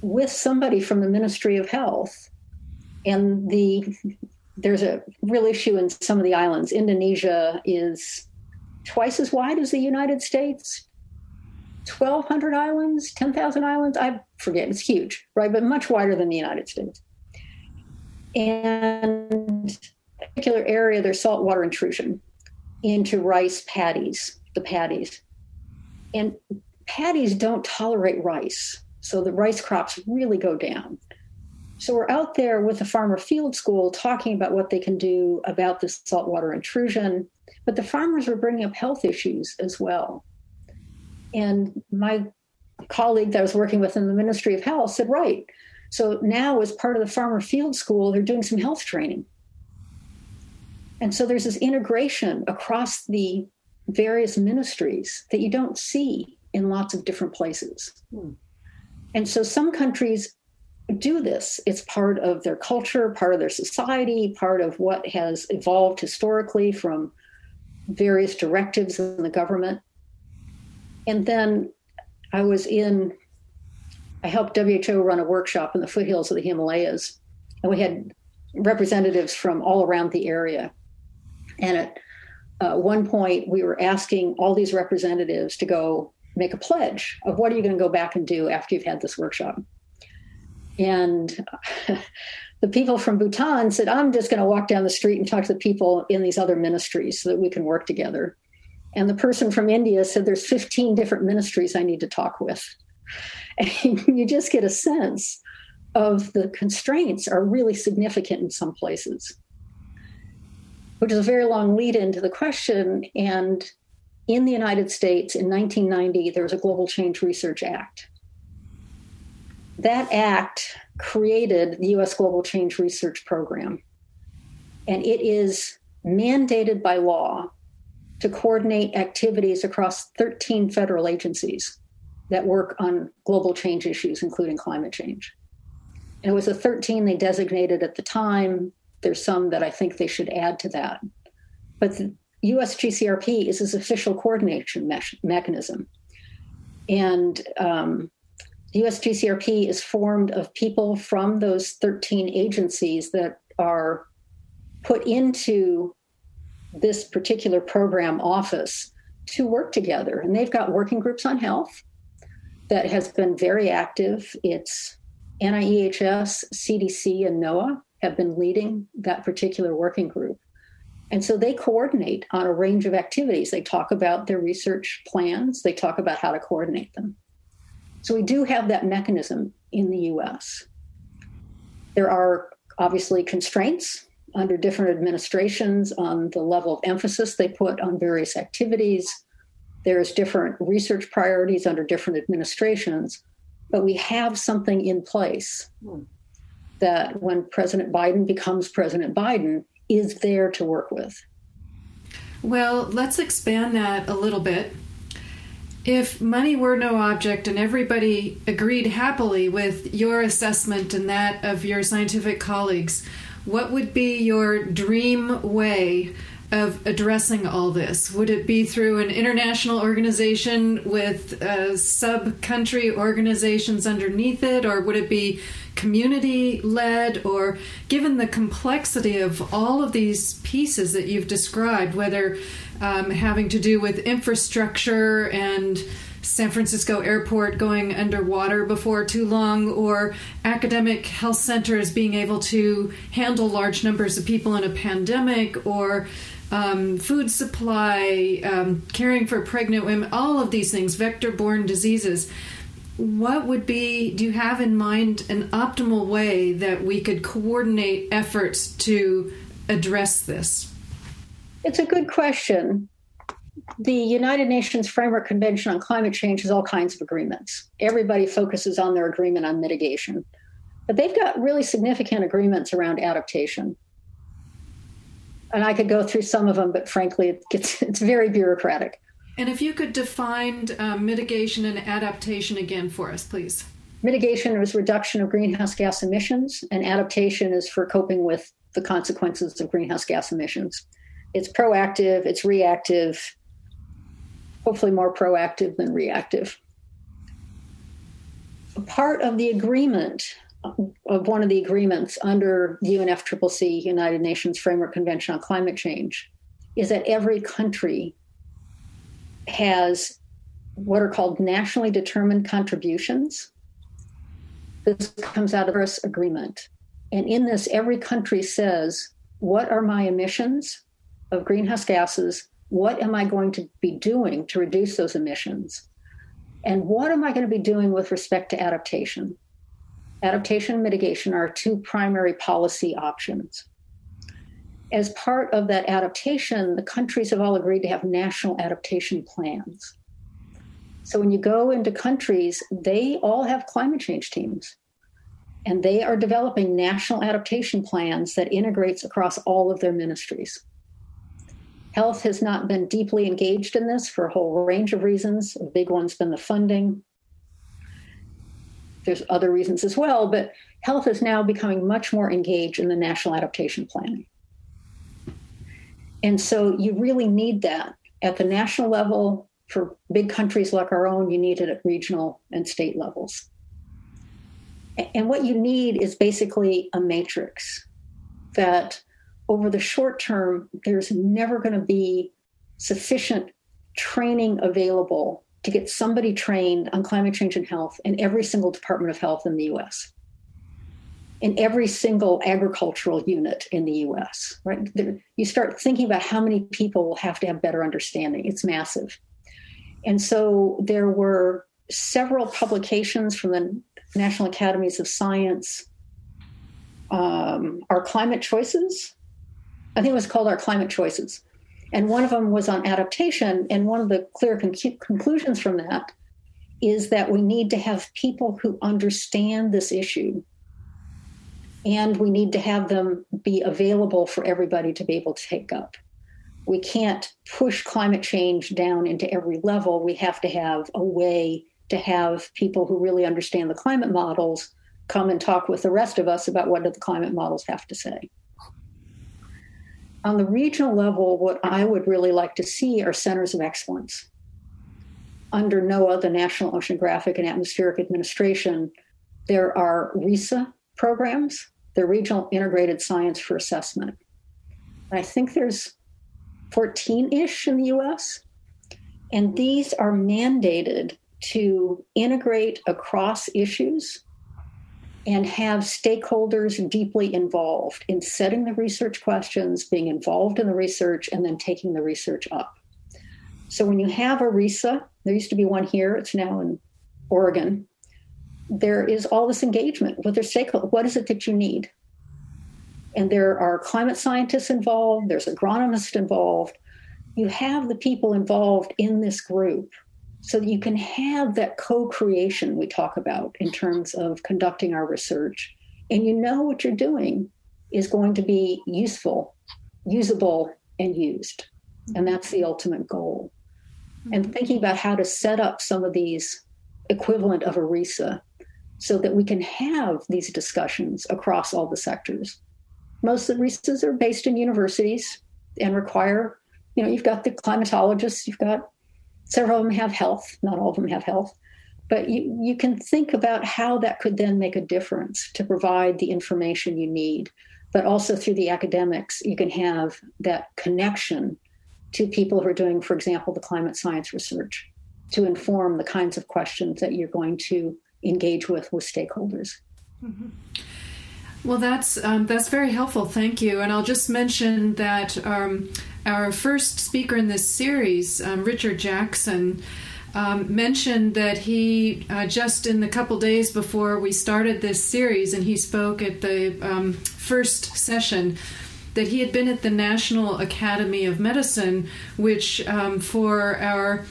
Speaker 2: with somebody from the Ministry of Health. And the there's a real issue in some of the islands. Indonesia is twice as wide as the United States. 1,200 islands, 10,000 islands, I forget, it's huge, right? But much wider than the United States. And particular area, there's saltwater intrusion into rice paddies, the paddies. And paddies don't tolerate rice. So the rice crops really go down. So we're out there with the farmer field school talking about what they can do about this saltwater intrusion, but the farmers were bringing up health issues as well. And my colleague that I was working with in the Ministry of Health said, right. So now, as part of the farmer field school, they're doing some health training. And so there's this integration across the various ministries that you don't see in lots of different places. Hmm. And so some countries do this. It's part of their culture, part of their society, part of what has evolved historically from various directives in the government. And then I was in, I helped WHO run a workshop in the foothills of the Himalayas, and we had representatives from all around the area. And at uh, one point, we were asking all these representatives to go make a pledge of what are you going to go back and do after you've had this workshop And the people from Bhutan said, I'm just going to walk down the street and talk to the people in these other ministries so that we can work together. And the person from India said, There's 15 different ministries I need to talk with. And you just get a sense of the constraints are really significant in some places, which is a very long lead into the question. And in the United States in 1990, there was a Global Change Research Act. That act created the US Global Change Research Program, and it is mandated by law to coordinate activities across 13 federal agencies that work on global change issues, including climate change. And it was the 13 they designated at the time. There's some that I think they should add to that. But the USGCRP is its official coordination me- mechanism. And um, USGCRP is formed of people from those 13 agencies that are put into this particular program office to work together. And they've got working groups on health that has been very active. It's NIEHS, CDC, and NOAA have been leading that particular working group. And so they coordinate on a range of activities. They talk about their research plans, they talk about how to coordinate them. So we do have that mechanism in the US. There are obviously constraints under different administrations on the level of emphasis they put on various activities. There's different research priorities under different administrations, but we have something in place that when President Biden becomes President Biden, is there to work with.
Speaker 3: Well, let's expand that a little bit. If money were no object and everybody agreed happily with your assessment and that of your scientific colleagues, what would be your dream way of addressing all this? Would it be through an international organization with uh, sub country organizations underneath it, or would it be community led? Or given the complexity of all of these pieces that you've described, whether um, having to do with infrastructure and San Francisco airport going underwater before too long, or academic health centers being able to handle large numbers of people in a pandemic, or um, food supply, um, caring for pregnant women, all of these things, vector borne diseases. What would be, do you have in mind an optimal way that we could coordinate efforts to address this?
Speaker 2: It's a good question the United Nations Framework Convention on Climate Change has all kinds of agreements. Everybody focuses on their agreement on mitigation, but they've got really significant agreements around adaptation. And I could go through some of them, but frankly, it gets, it's very bureaucratic.
Speaker 3: And if you could define uh, mitigation and adaptation again for us, please.
Speaker 2: Mitigation is reduction of greenhouse gas emissions, and adaptation is for coping with the consequences of greenhouse gas emissions. It's proactive, it's reactive, hopefully more proactive than reactive. Part of the agreement of one of the agreements under UNFCCC, United Nations Framework Convention on Climate Change, is that every country has what are called nationally determined contributions. This comes out of this agreement. And in this, every country says, What are my emissions of greenhouse gases what am I going to be doing to reduce those emissions? And what am I going to be doing with respect to adaptation? Adaptation and mitigation are two primary policy options. As part of that adaptation, the countries have all agreed to have national adaptation plans. So when you go into countries, they all have climate change teams. And they are developing national adaptation plans that integrates across all of their ministries. Health has not been deeply engaged in this for a whole range of reasons. A big one's been the funding. There's other reasons as well, but health is now becoming much more engaged in the national adaptation planning. And so you really need that at the national level. For big countries like our own, you need it at regional and state levels. And what you need is basically a matrix that over the short term, there's never going to be sufficient training available to get somebody trained on climate change and health in every single department of health in the US. in every single agricultural unit in the US, right? There, you start thinking about how many people will have to have better understanding. It's massive. And so there were several publications from the National Academies of Science. Um, our climate choices, I think it was called Our Climate Choices. And one of them was on adaptation. And one of the clear con- conclusions from that is that we need to have people who understand this issue and we need to have them be available for everybody to be able to take up. We can't push climate change down into every level. We have to have a way to have people who really understand the climate models come and talk with the rest of us about what do the climate models have to say. On the regional level, what I would really like to see are centers of excellence. Under NOAA, the National Oceanographic and Atmospheric Administration, there are RISA programs the Regional Integrated Science for Assessment. I think there's 14 ish in the US. And these are mandated to integrate across issues and have stakeholders deeply involved in setting the research questions, being involved in the research, and then taking the research up. So when you have a RISA, there used to be one here, it's now in Oregon there is all this engagement with their stakeholders. What is it that you need? And there are climate scientists involved, there's agronomists involved. You have the people involved in this group so that you can have that co creation we talk about in terms of conducting our research. And you know what you're doing is going to be useful, usable, and used. And that's the ultimate goal. And mm-hmm. thinking about how to set up some of these equivalent of a RISA so that we can have these discussions across all the sectors. Most of the RISAs are based in universities and require, you know, you've got the climatologists, you've got several of them have health, not all of them have health, but you, you can think about how that could then make a difference to provide the information you need. But also through the academics, you can have that connection to people who are doing, for example, the climate science research to inform the kinds of questions that you're going to engage with with stakeholders.
Speaker 3: Mm-hmm. Well, that's um, that's very helpful. Thank you. And I'll just mention that um, our first speaker in this series, um, Richard Jackson. Um, mentioned that he uh, just in the couple days before we started this series, and he spoke at the um, first session, that he had been at the National Academy of Medicine, which um, for our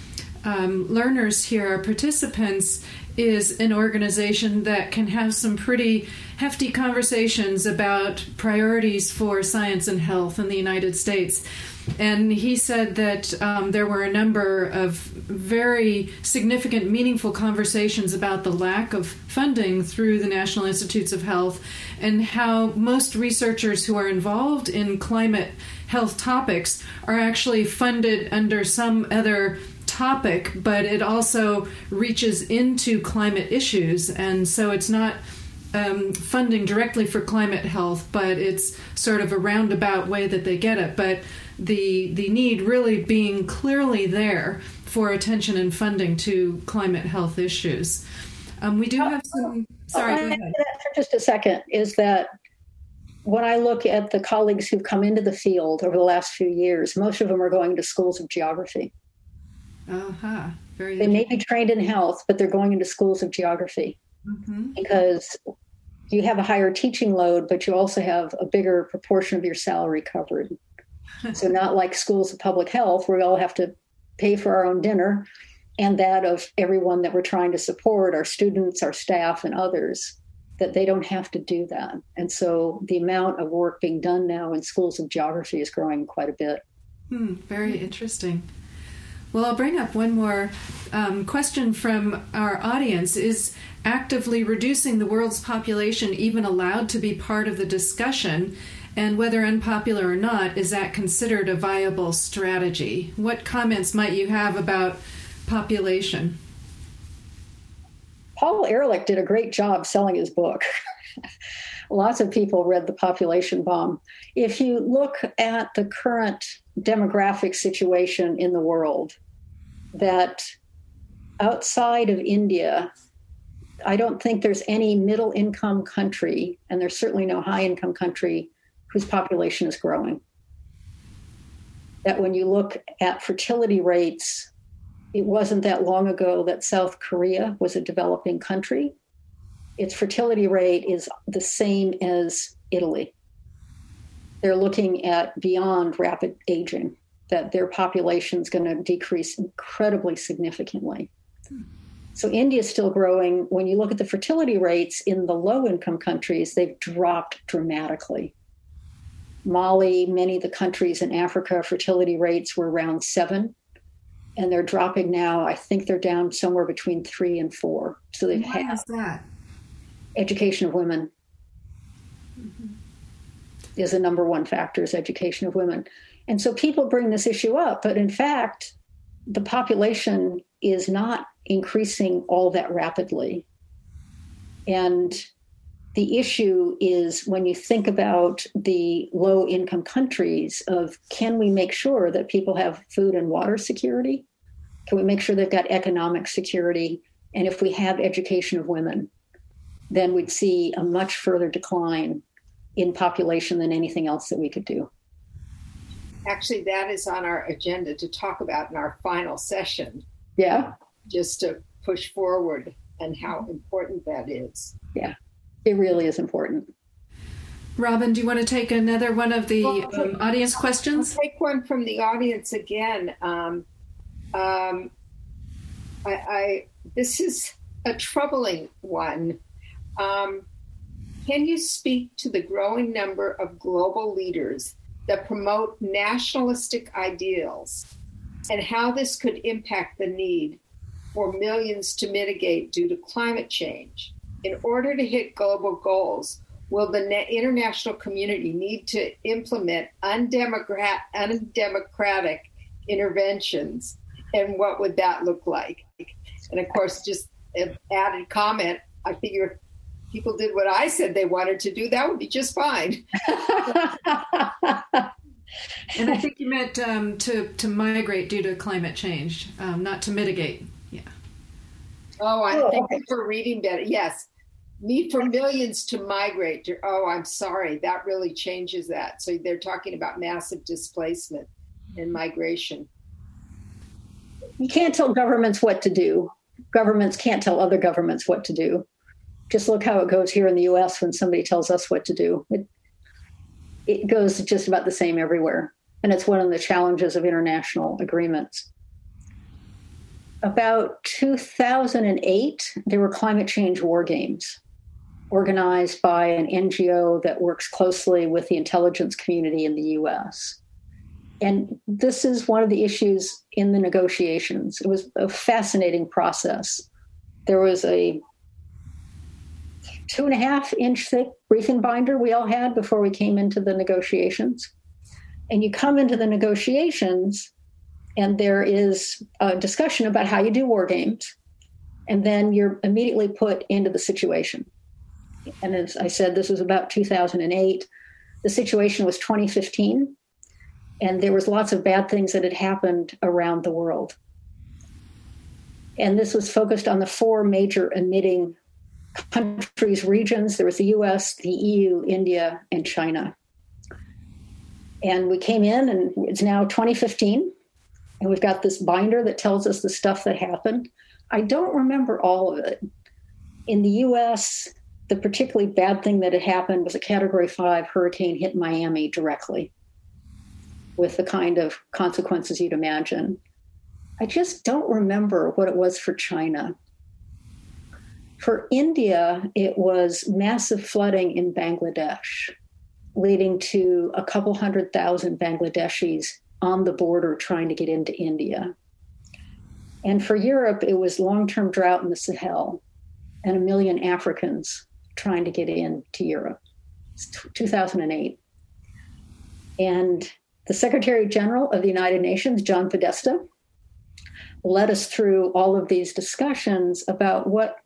Speaker 3: learners here, our participants, is an organization that can have some pretty hefty conversations about priorities for science and health in the United States. And he said that um, there were a number of very significant, meaningful conversations about the lack of funding through the National Institutes of Health and how most researchers who are involved in climate health topics are actually funded under some other topic, but it also reaches into climate issues. And so it's not um, funding directly for climate health, but it's sort of a roundabout way that they get it. But the the need really being clearly there for attention and funding to climate health issues. Um, we do have some. Sorry, go ahead.
Speaker 2: For just a second, is that when I look at the colleagues who've come into the field over the last few years, most of them are going to schools of geography.
Speaker 3: Uh-huh. Very
Speaker 2: they may be trained in health, but they're going into schools of geography mm-hmm. because you have a higher teaching load, but you also have a bigger proportion of your salary covered. so not like schools of public health where we all have to pay for our own dinner and that of everyone that we're trying to support, our students, our staff, and others, that they don't have to do that. And so the amount of work being done now in schools of geography is growing quite a bit.
Speaker 3: Hmm, very interesting. Well, I'll bring up one more um, question from our audience. Is actively reducing the world's population even allowed to be part of the discussion? And whether unpopular or not, is that considered a viable strategy? What comments might you have about population?
Speaker 2: Paul Ehrlich did a great job selling his book. Lots of people read The Population Bomb. If you look at the current demographic situation in the world, that outside of India, I don't think there's any middle income country, and there's certainly no high income country whose population is growing. That when you look at fertility rates, it wasn't that long ago that South Korea was a developing country. Its fertility rate is the same as Italy. They're looking at beyond rapid aging, that their population is going to decrease incredibly significantly. So India is still growing. When you look at the fertility rates in the low income countries, they've dropped dramatically. Mali, many of the countries in Africa, fertility rates were around seven, and they're dropping now. I think they're down somewhere between three and four. So they've
Speaker 3: Why
Speaker 2: had
Speaker 3: that?
Speaker 2: Education of women is the number one factor is education of women. And so people bring this issue up, but in fact, the population is not increasing all that rapidly. And the issue is when you think about the low income countries of can we make sure that people have food and water security? Can we make sure they've got economic security? And if we have education of women, then we'd see a much further decline in population than anything else that we could do.
Speaker 4: Actually, that is on our agenda to talk about in our final session,
Speaker 2: Yeah,
Speaker 4: just to push forward and how important that is.
Speaker 2: yeah, it really is important.
Speaker 3: Robin, do you want to take another one of the
Speaker 4: Well,
Speaker 3: um, audience questions?
Speaker 4: I'll take one from the audience again. Um, um, I, I this is a troubling one. Um, can you speak to the growing number of global leaders that promote nationalistic ideals and how this could impact the need for millions to mitigate due to climate change? In order to hit global goals, will the na- international community need to implement undemocrat- undemocratic interventions? And what would that look like? And of course, just an added comment, I figure people did what I said they wanted to do, that would be just fine.
Speaker 3: And I think you meant um, to to migrate due to climate change, um, not to mitigate. Yeah.
Speaker 4: Oh, I
Speaker 2: Oh,
Speaker 4: thank
Speaker 2: okay.
Speaker 4: you for reading better. Yes. Need for millions to migrate. To, oh, I'm sorry. That really changes that. So they're talking about massive displacement and migration.
Speaker 2: you can't tell governments what to do. Governments can't tell other governments what to do. Just look how it goes here in the US when somebody tells us what to do. It, it goes just about the same everywhere. And it's one of the challenges of international agreements. About 2008, there were climate change war games organized by an NGO that works closely with the intelligence community in the US. And this is one of the issues in the negotiations. It was a fascinating process. There was a two and a half inch thick briefing binder we all had before we came into the negotiations. And you come into the negotiations, and there is a discussion about how you do war games. And then you're immediately put into the situation. And as I said, this was about 2008. The situation was 2015 and there was lots of bad things that had happened around the world and this was focused on the four major emitting countries regions there was the us the eu india and china and we came in and it's now 2015 and we've got this binder that tells us the stuff that happened i don't remember all of it in the us the particularly bad thing that had happened was a category five hurricane hit miami directly with the kind of consequences you'd imagine. I just don't remember what it was for China. For India, it was massive flooding in Bangladesh, leading to a couple hundred thousand Bangladeshis on the border trying to get into India. And for Europe, it was long term drought in the Sahel and a million Africans trying to get into Europe. It's 2008. And the Secretary General of the United Nations, John Podesta, led us through all of these discussions about what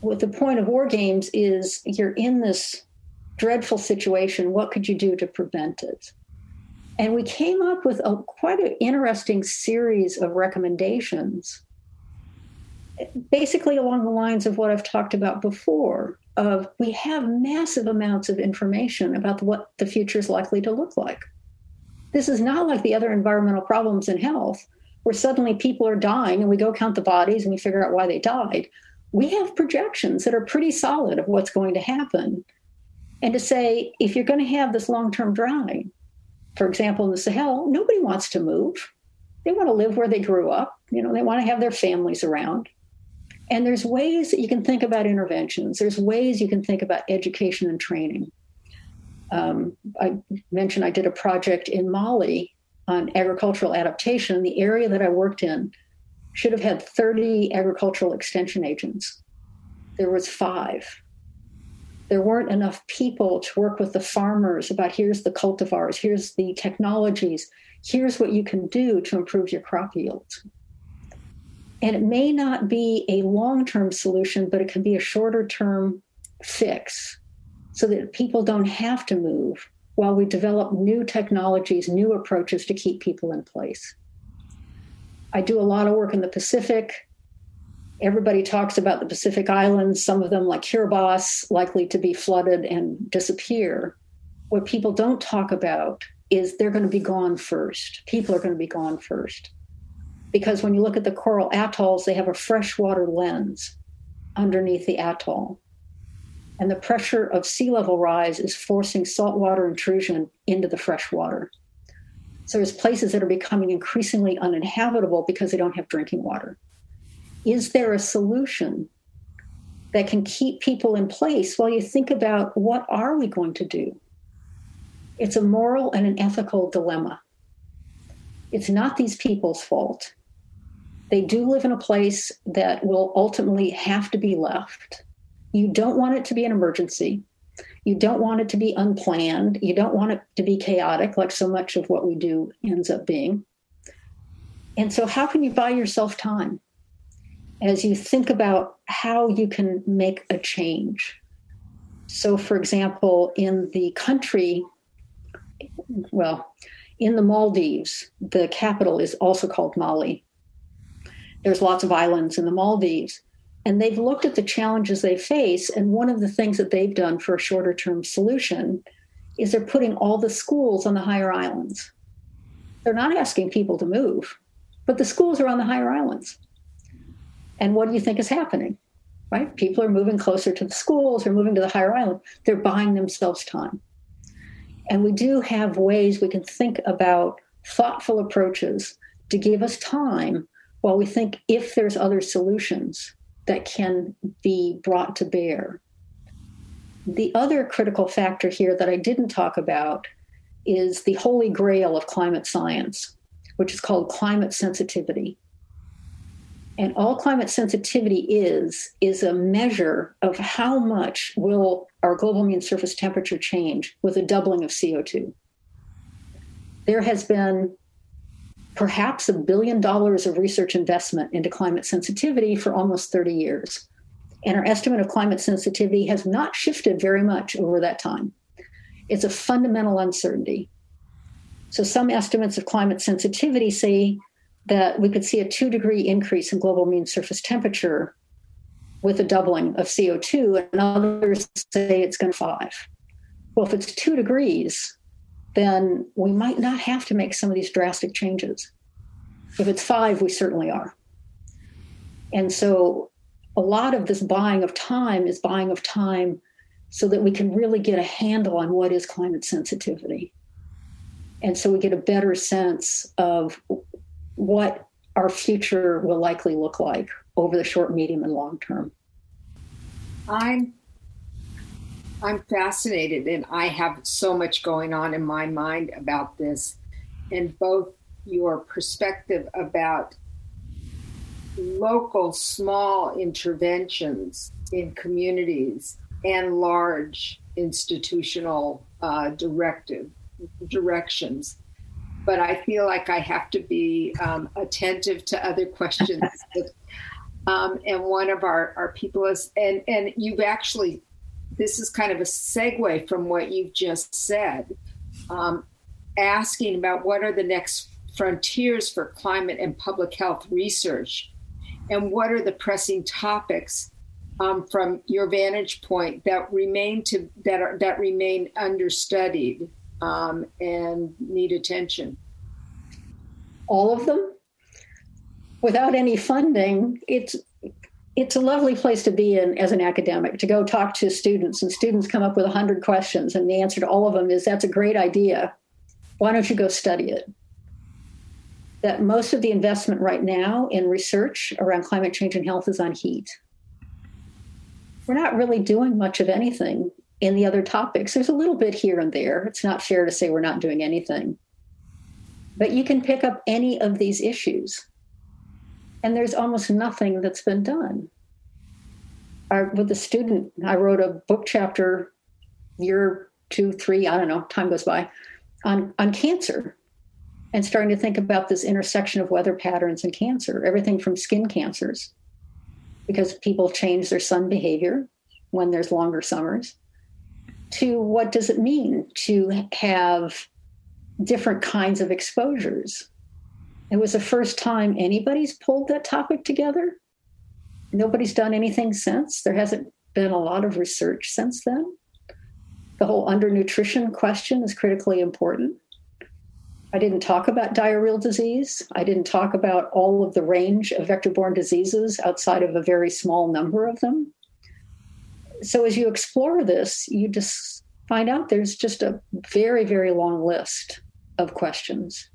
Speaker 2: what the point of war games is you're in this dreadful situation what could you do to prevent it and we came up with a quite an interesting series of recommendations basically along the lines of what I've talked about before of we have massive amounts of information about what the future is likely to look like. This is not like the other environmental problems in health where suddenly people are dying and we go count the bodies and we figure out why they died. We have projections that are pretty solid of what's going to happen. And to say, if you're going to have this long term drought, for example, in the Sahel, nobody wants to move. They want to live where they grew up. You know, they want to have their families around. And there's ways that you can think about interventions. There's ways you can think about education and training. Um, I mentioned I did a project in Mali on agricultural adaptation. The area that I worked in should have had 30 agricultural extension agents. There was five. There weren't enough people to work with the farmers about here's the cultivars, here's the technologies, here's what you can do to improve your crop yields. And it may not be a long term solution, but it can be a shorter term fix so that people don't have to move while we develop new technologies, new approaches to keep people in place. I do a lot of work in the Pacific. Everybody talks about the Pacific Islands, some of them, like Kiribati, likely to be flooded and disappear. What people don't talk about is they're going to be gone first. People are going to be gone first because when you look at the coral atolls, they have a freshwater lens underneath the atoll. And the pressure of sea level rise is forcing saltwater intrusion into the freshwater. So there's places that are becoming increasingly uninhabitable because they don't have drinking water. Is there a solution that can keep people in place while you think about what are we going to do? It's a moral and an ethical dilemma. It's not these people's fault. They do live in a place that will ultimately have to be left. You don't want it to be an emergency. You don't want it to be unplanned. You don't want it to be chaotic, like so much of what we do ends up being. And so, how can you buy yourself time as you think about how you can make a change? So, for example, in the country, well, in the Maldives, the capital is also called Mali. There's lots of islands in the Maldives. And they've looked at the challenges they face. And one of the things that they've done for a shorter term solution is they're putting all the schools on the higher islands. They're not asking people to move, but the schools are on the higher islands. And what do you think is happening? Right? People are moving closer to the schools, they're moving to the higher island. They're buying themselves time. And we do have ways we can think about thoughtful approaches to give us time while we think if there's other solutions that can be brought to bear. The other critical factor here that I didn't talk about is the holy grail of climate science, which is called climate sensitivity. And all climate sensitivity is is a measure of how much will our global mean surface temperature change with a doubling of CO2. There has been perhaps a billion dollars of research investment into climate sensitivity for almost 30 years. And our estimate of climate sensitivity has not shifted very much over that time. It's a fundamental uncertainty. So, some estimates of climate sensitivity say that we could see a two degree increase in global mean surface temperature with a doubling of CO2, and others say it's going to five. Well, if it's two degrees, then we might not have to make some of these drastic changes. If it's five, we certainly are. And so a lot of this buying of time is buying of time so that we can really get a handle on what is climate sensitivity. And so we get a better sense of what our future will likely look like over the short, medium, and long term.
Speaker 4: I'm I'm fascinated, and I have so much going on in my mind about this. And both your perspective about local small interventions in communities and large institutional uh, directive directions. But I feel like I have to be um, attentive to other questions. um, and one of our, our people is, and, and you've actually this is kind of a segue from what you've just said, um, asking about what are the next frontiers for climate and public health research. and what are the pressing topics um, from your vantage point that remain to that are that remain understudied um, and need attention?
Speaker 2: All of them. Without any funding, it's it's a lovely place to be in as an academic to go talk to students and students come up with 100 questions and the answer to all of them is that's a great idea. Why don't you go study it? That most of the investment right now in research around climate change and health is on heat. We're not really doing much of anything in the other topics. There's a little bit here and there. It's not fair to say we're not doing anything. But you can pick up any of these issues and there's almost nothing that's been done. I, with a student, I wrote a book chapter, year two, three, I don't know, time goes by, on, on cancer and starting to think about this intersection of weather patterns and cancer, everything from skin cancers, because people change their sun behavior when there's longer summers, to what does it mean to have different kinds of exposures it was the first time anybody's pulled that topic together. Nobody's done anything since. There hasn't been a lot of research since then. The whole undernutrition question is critically important. I didn't talk about diarrheal disease. I didn't talk about all of the range of vector borne diseases outside of a very small number of them. So, as you explore this, you just find out there's just a very, very long list of questions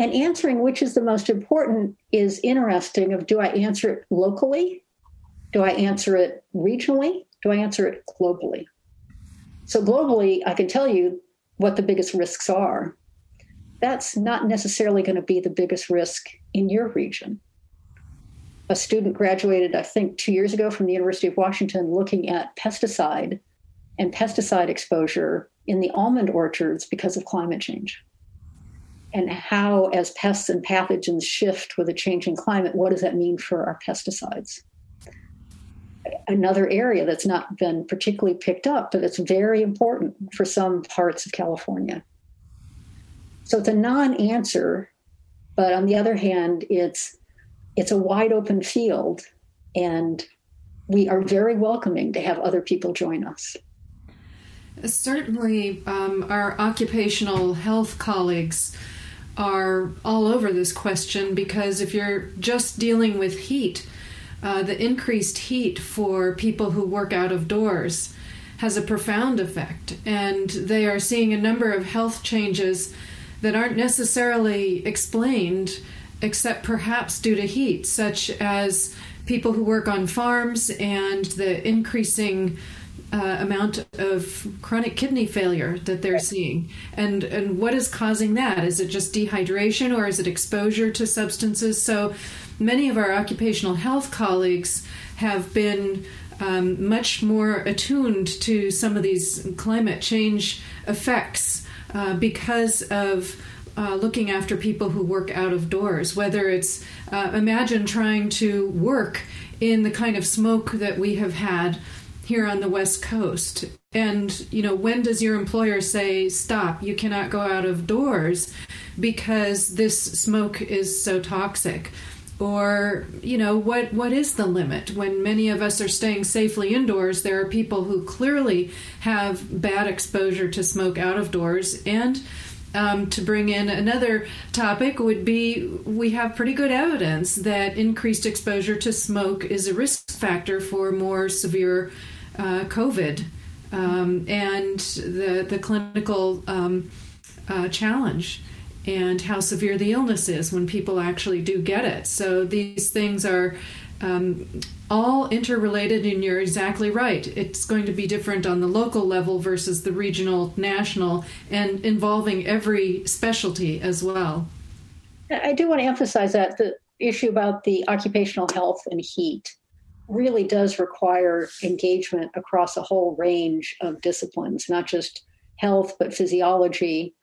Speaker 2: and answering which is the most important is interesting of do i answer it locally? Do i answer it regionally? Do i answer it globally? So globally i can tell you what the biggest risks are. That's not necessarily going to be the biggest risk in your region. A student graduated i think two years ago from the university of washington looking at pesticide and pesticide exposure in the almond orchards because of climate change and how, as pests and pathogens shift with a changing climate, what does that mean for our pesticides? Another area that's not been particularly picked up, but it's very important for some parts of California. So it's a non-answer, but on the other hand, it's it's a wide open field, and we are very welcoming to have other people join us.
Speaker 3: Certainly, um, our occupational health colleagues are all over this question because if you're just dealing with heat, uh, the increased heat for people who work out of doors has a profound effect. And they are seeing a number of health changes that aren't necessarily explained, except perhaps due to heat, such as people who work on farms and the increasing uh, amount of chronic kidney failure that they're seeing. And and what is causing that? Is it just dehydration or is it exposure to substances? So many of our occupational health colleagues have been um, much more attuned to some of these climate change effects uh, because of uh, looking after people who work out of doors, whether it's uh, imagine trying to work in the kind of smoke that we have had here on the West Coast. And, you know, when does your employer say, stop, you cannot go out of doors because this smoke is so toxic? Or, you know, what, what is the limit? When many of us are staying safely indoors, there are people who clearly have bad exposure to smoke out of doors. And um, to bring in another topic would be we have pretty good evidence that increased exposure to smoke is a risk factor for more severe uh, COVID um, and the the clinical um, uh, challenge and how severe the illness is when people actually do get it. So these things are um, all interrelated, and you're exactly right. It's going to be different on the local level versus the regional, national, and involving every specialty as well.
Speaker 2: I do want to emphasize that the issue about the occupational health and heat really does require engagement across a whole range of disciplines, not just health, but physiology,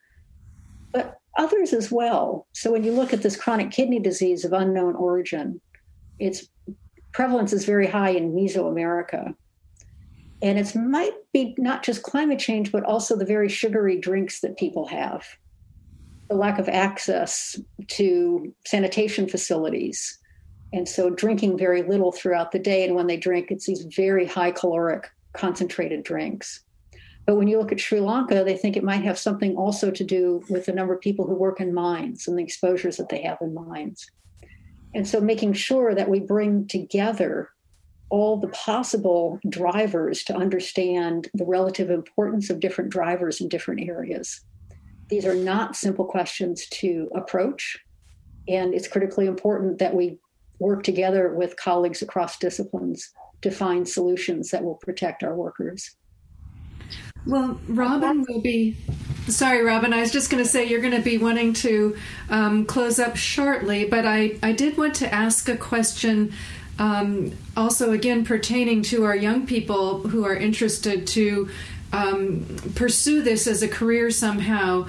Speaker 2: but others as well. So when you look at this chronic kidney disease of unknown origin, its prevalence is very high in Mesoamerica. And it might be not just climate change, but also the very sugary drinks that people have, the lack of access to sanitation facilities, And so drinking very little throughout the day. And when they drink, it's these very high caloric concentrated drinks. But when you look at Sri Lanka, they think it might have something also to do with the number of people who work in mines and the exposures that they have in mines. And so making sure that we bring together all the possible drivers to understand the relative importance of different drivers in different areas. These are not simple questions to approach. And it's critically important that we work together with colleagues across disciplines to find solutions that will protect our workers.
Speaker 3: Well, Robin will be. Sorry, Robin. I was just going to say you're going to be wanting to um, close up shortly, but I, I did want to ask a question um, also, again, pertaining to our young people who are interested to um, pursue this as a career somehow.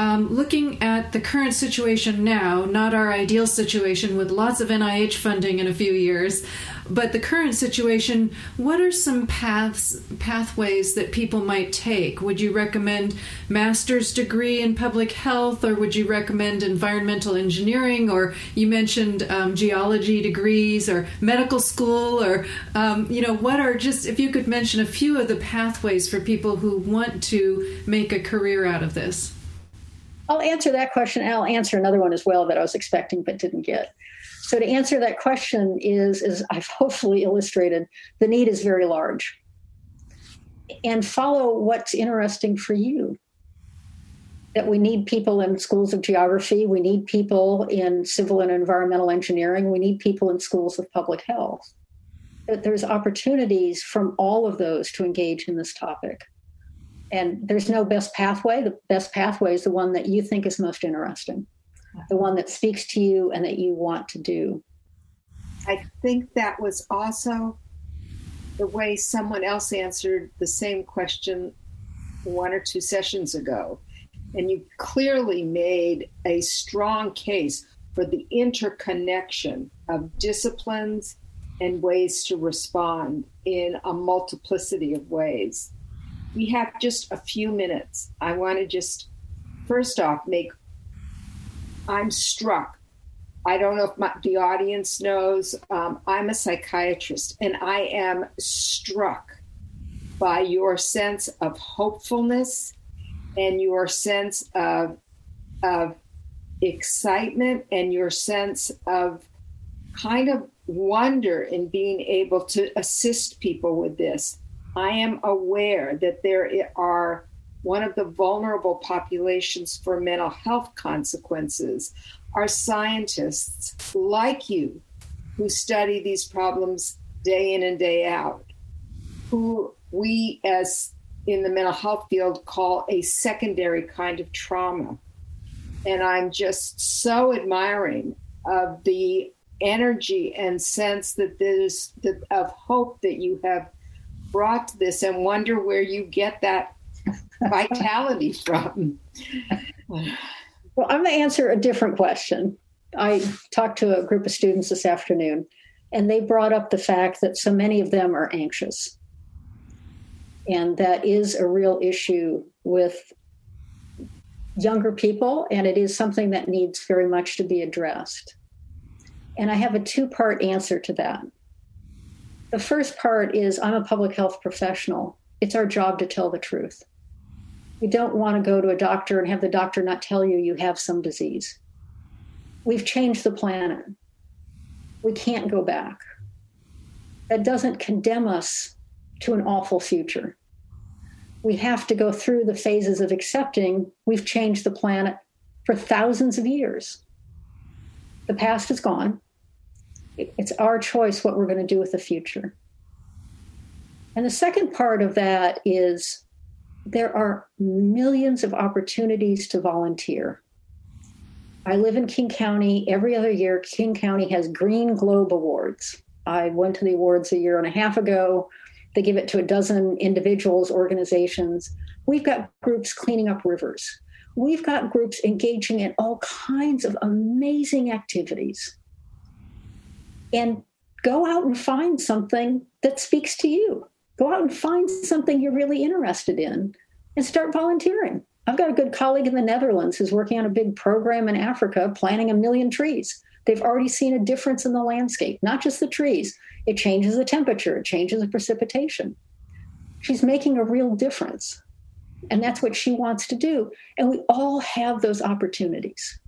Speaker 3: Um, looking at the current situation now, not our ideal situation with lots of NIH funding in a few years, but the current situation, what are some paths pathways that people might take? Would you recommend master's degree in public health, or would you recommend environmental engineering, or you mentioned um, geology degrees, or medical school, or um, you know what are just if you could mention a few of the pathways for people who want to make a career out of this.
Speaker 2: I'll answer that question. And I'll answer another one as well that I was expecting but didn't get. So to answer that question is, as I've hopefully illustrated, the need is very large. And follow what's interesting for you. That we need people in schools of geography, we need people in civil and environmental engineering, we need people in schools of public health. That there's opportunities from all of those to engage in this topic. And there's no best pathway. The best pathway is the one that you think is most interesting the one that speaks to you and that you want to do.
Speaker 4: I think that was also the way someone else answered the same question one or two sessions ago. And you clearly made a strong case for the interconnection of disciplines and ways to respond in a multiplicity of ways. We have just a few minutes. I want to just, first off, make I'm struck. I don't know if my, the audience knows. Um, I'm a psychiatrist, and I am struck by your sense of hopefulness and your sense of of excitement and your sense of kind of wonder in being able to assist people with this. I am aware that there are one of the vulnerable populations for mental health consequences are scientists like you who study these problems day in and day out, who we, as in the mental health field, call a secondary kind of trauma. And I'm just so admiring of the energy and sense that there's of hope that you have brought to this and wonder where you get that vitality from?
Speaker 2: Well, I'm going to answer a different question. I talked to a group of students this afternoon, and they brought up the fact that so many of them are anxious. And that is a real issue with younger people, and it is something that needs very much to be addressed. And I have a two part answer to that. The first part is I'm a public health professional. It's our job to tell the truth. You don't want to go to a doctor and have the doctor not tell you you have some disease. We've changed the planet. We can't go back. That doesn't condemn us to an awful future. We have to go through the phases of accepting we've changed the planet for thousands of years. The past is gone. It's our choice what we're going to do with the future. And the second part of that is there are millions of opportunities to volunteer. I live in King County. Every other year, King County has Green Globe Awards. I went to the awards a year and a half ago. They give it to a dozen individuals, organizations. We've got groups cleaning up rivers. We've got groups engaging in all kinds of amazing activities. And go out and find something that speaks to you. Go out and find something you're really interested in and start volunteering. I've got a good colleague in the Netherlands who's working on a big program in Africa planting a million trees. They've already seen a difference in the landscape, not just the trees. It changes the temperature, it changes the precipitation. She's making a real difference. And that's what she wants to do. And we all have those opportunities.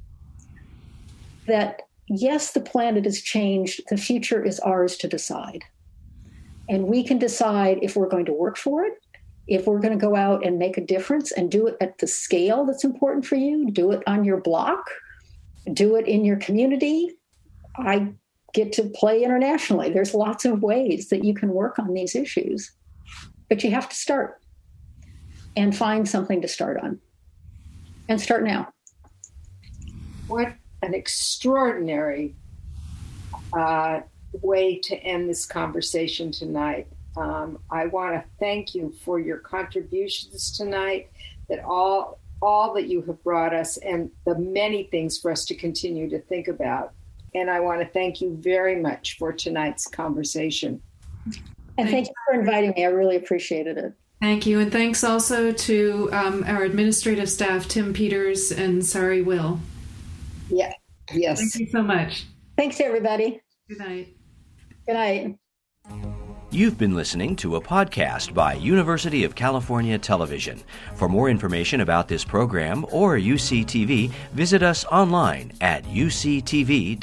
Speaker 2: That, yes, the planet has changed, the future is ours to decide. And we can decide if we're going to work for it, if we're going to go out and make a difference and do it at the scale that's important for you, do it on your block, do it in your community. I get to play internationally. There's lots of ways that you can work on these issues, but you have to start and find something to start on and start now.
Speaker 4: What an extraordinary uh, way to end this conversation tonight. Um, I want to thank you for your contributions tonight, that all all that you have brought us, and the many things for us to continue to think about. And I want to thank you very much for tonight's conversation.
Speaker 2: And thank you for inviting me. I really appreciated it.
Speaker 3: Thank you. And thanks also to um, our administrative staff, Tim Peters and Sari Will.
Speaker 4: Yeah. Yes.
Speaker 3: Thank you so much.
Speaker 2: Thanks, everybody.
Speaker 3: Good night.
Speaker 2: Good night.
Speaker 1: You've been listening to a podcast by University of California Television. For more information about this program or UCTV, visit us online at uctv.tv.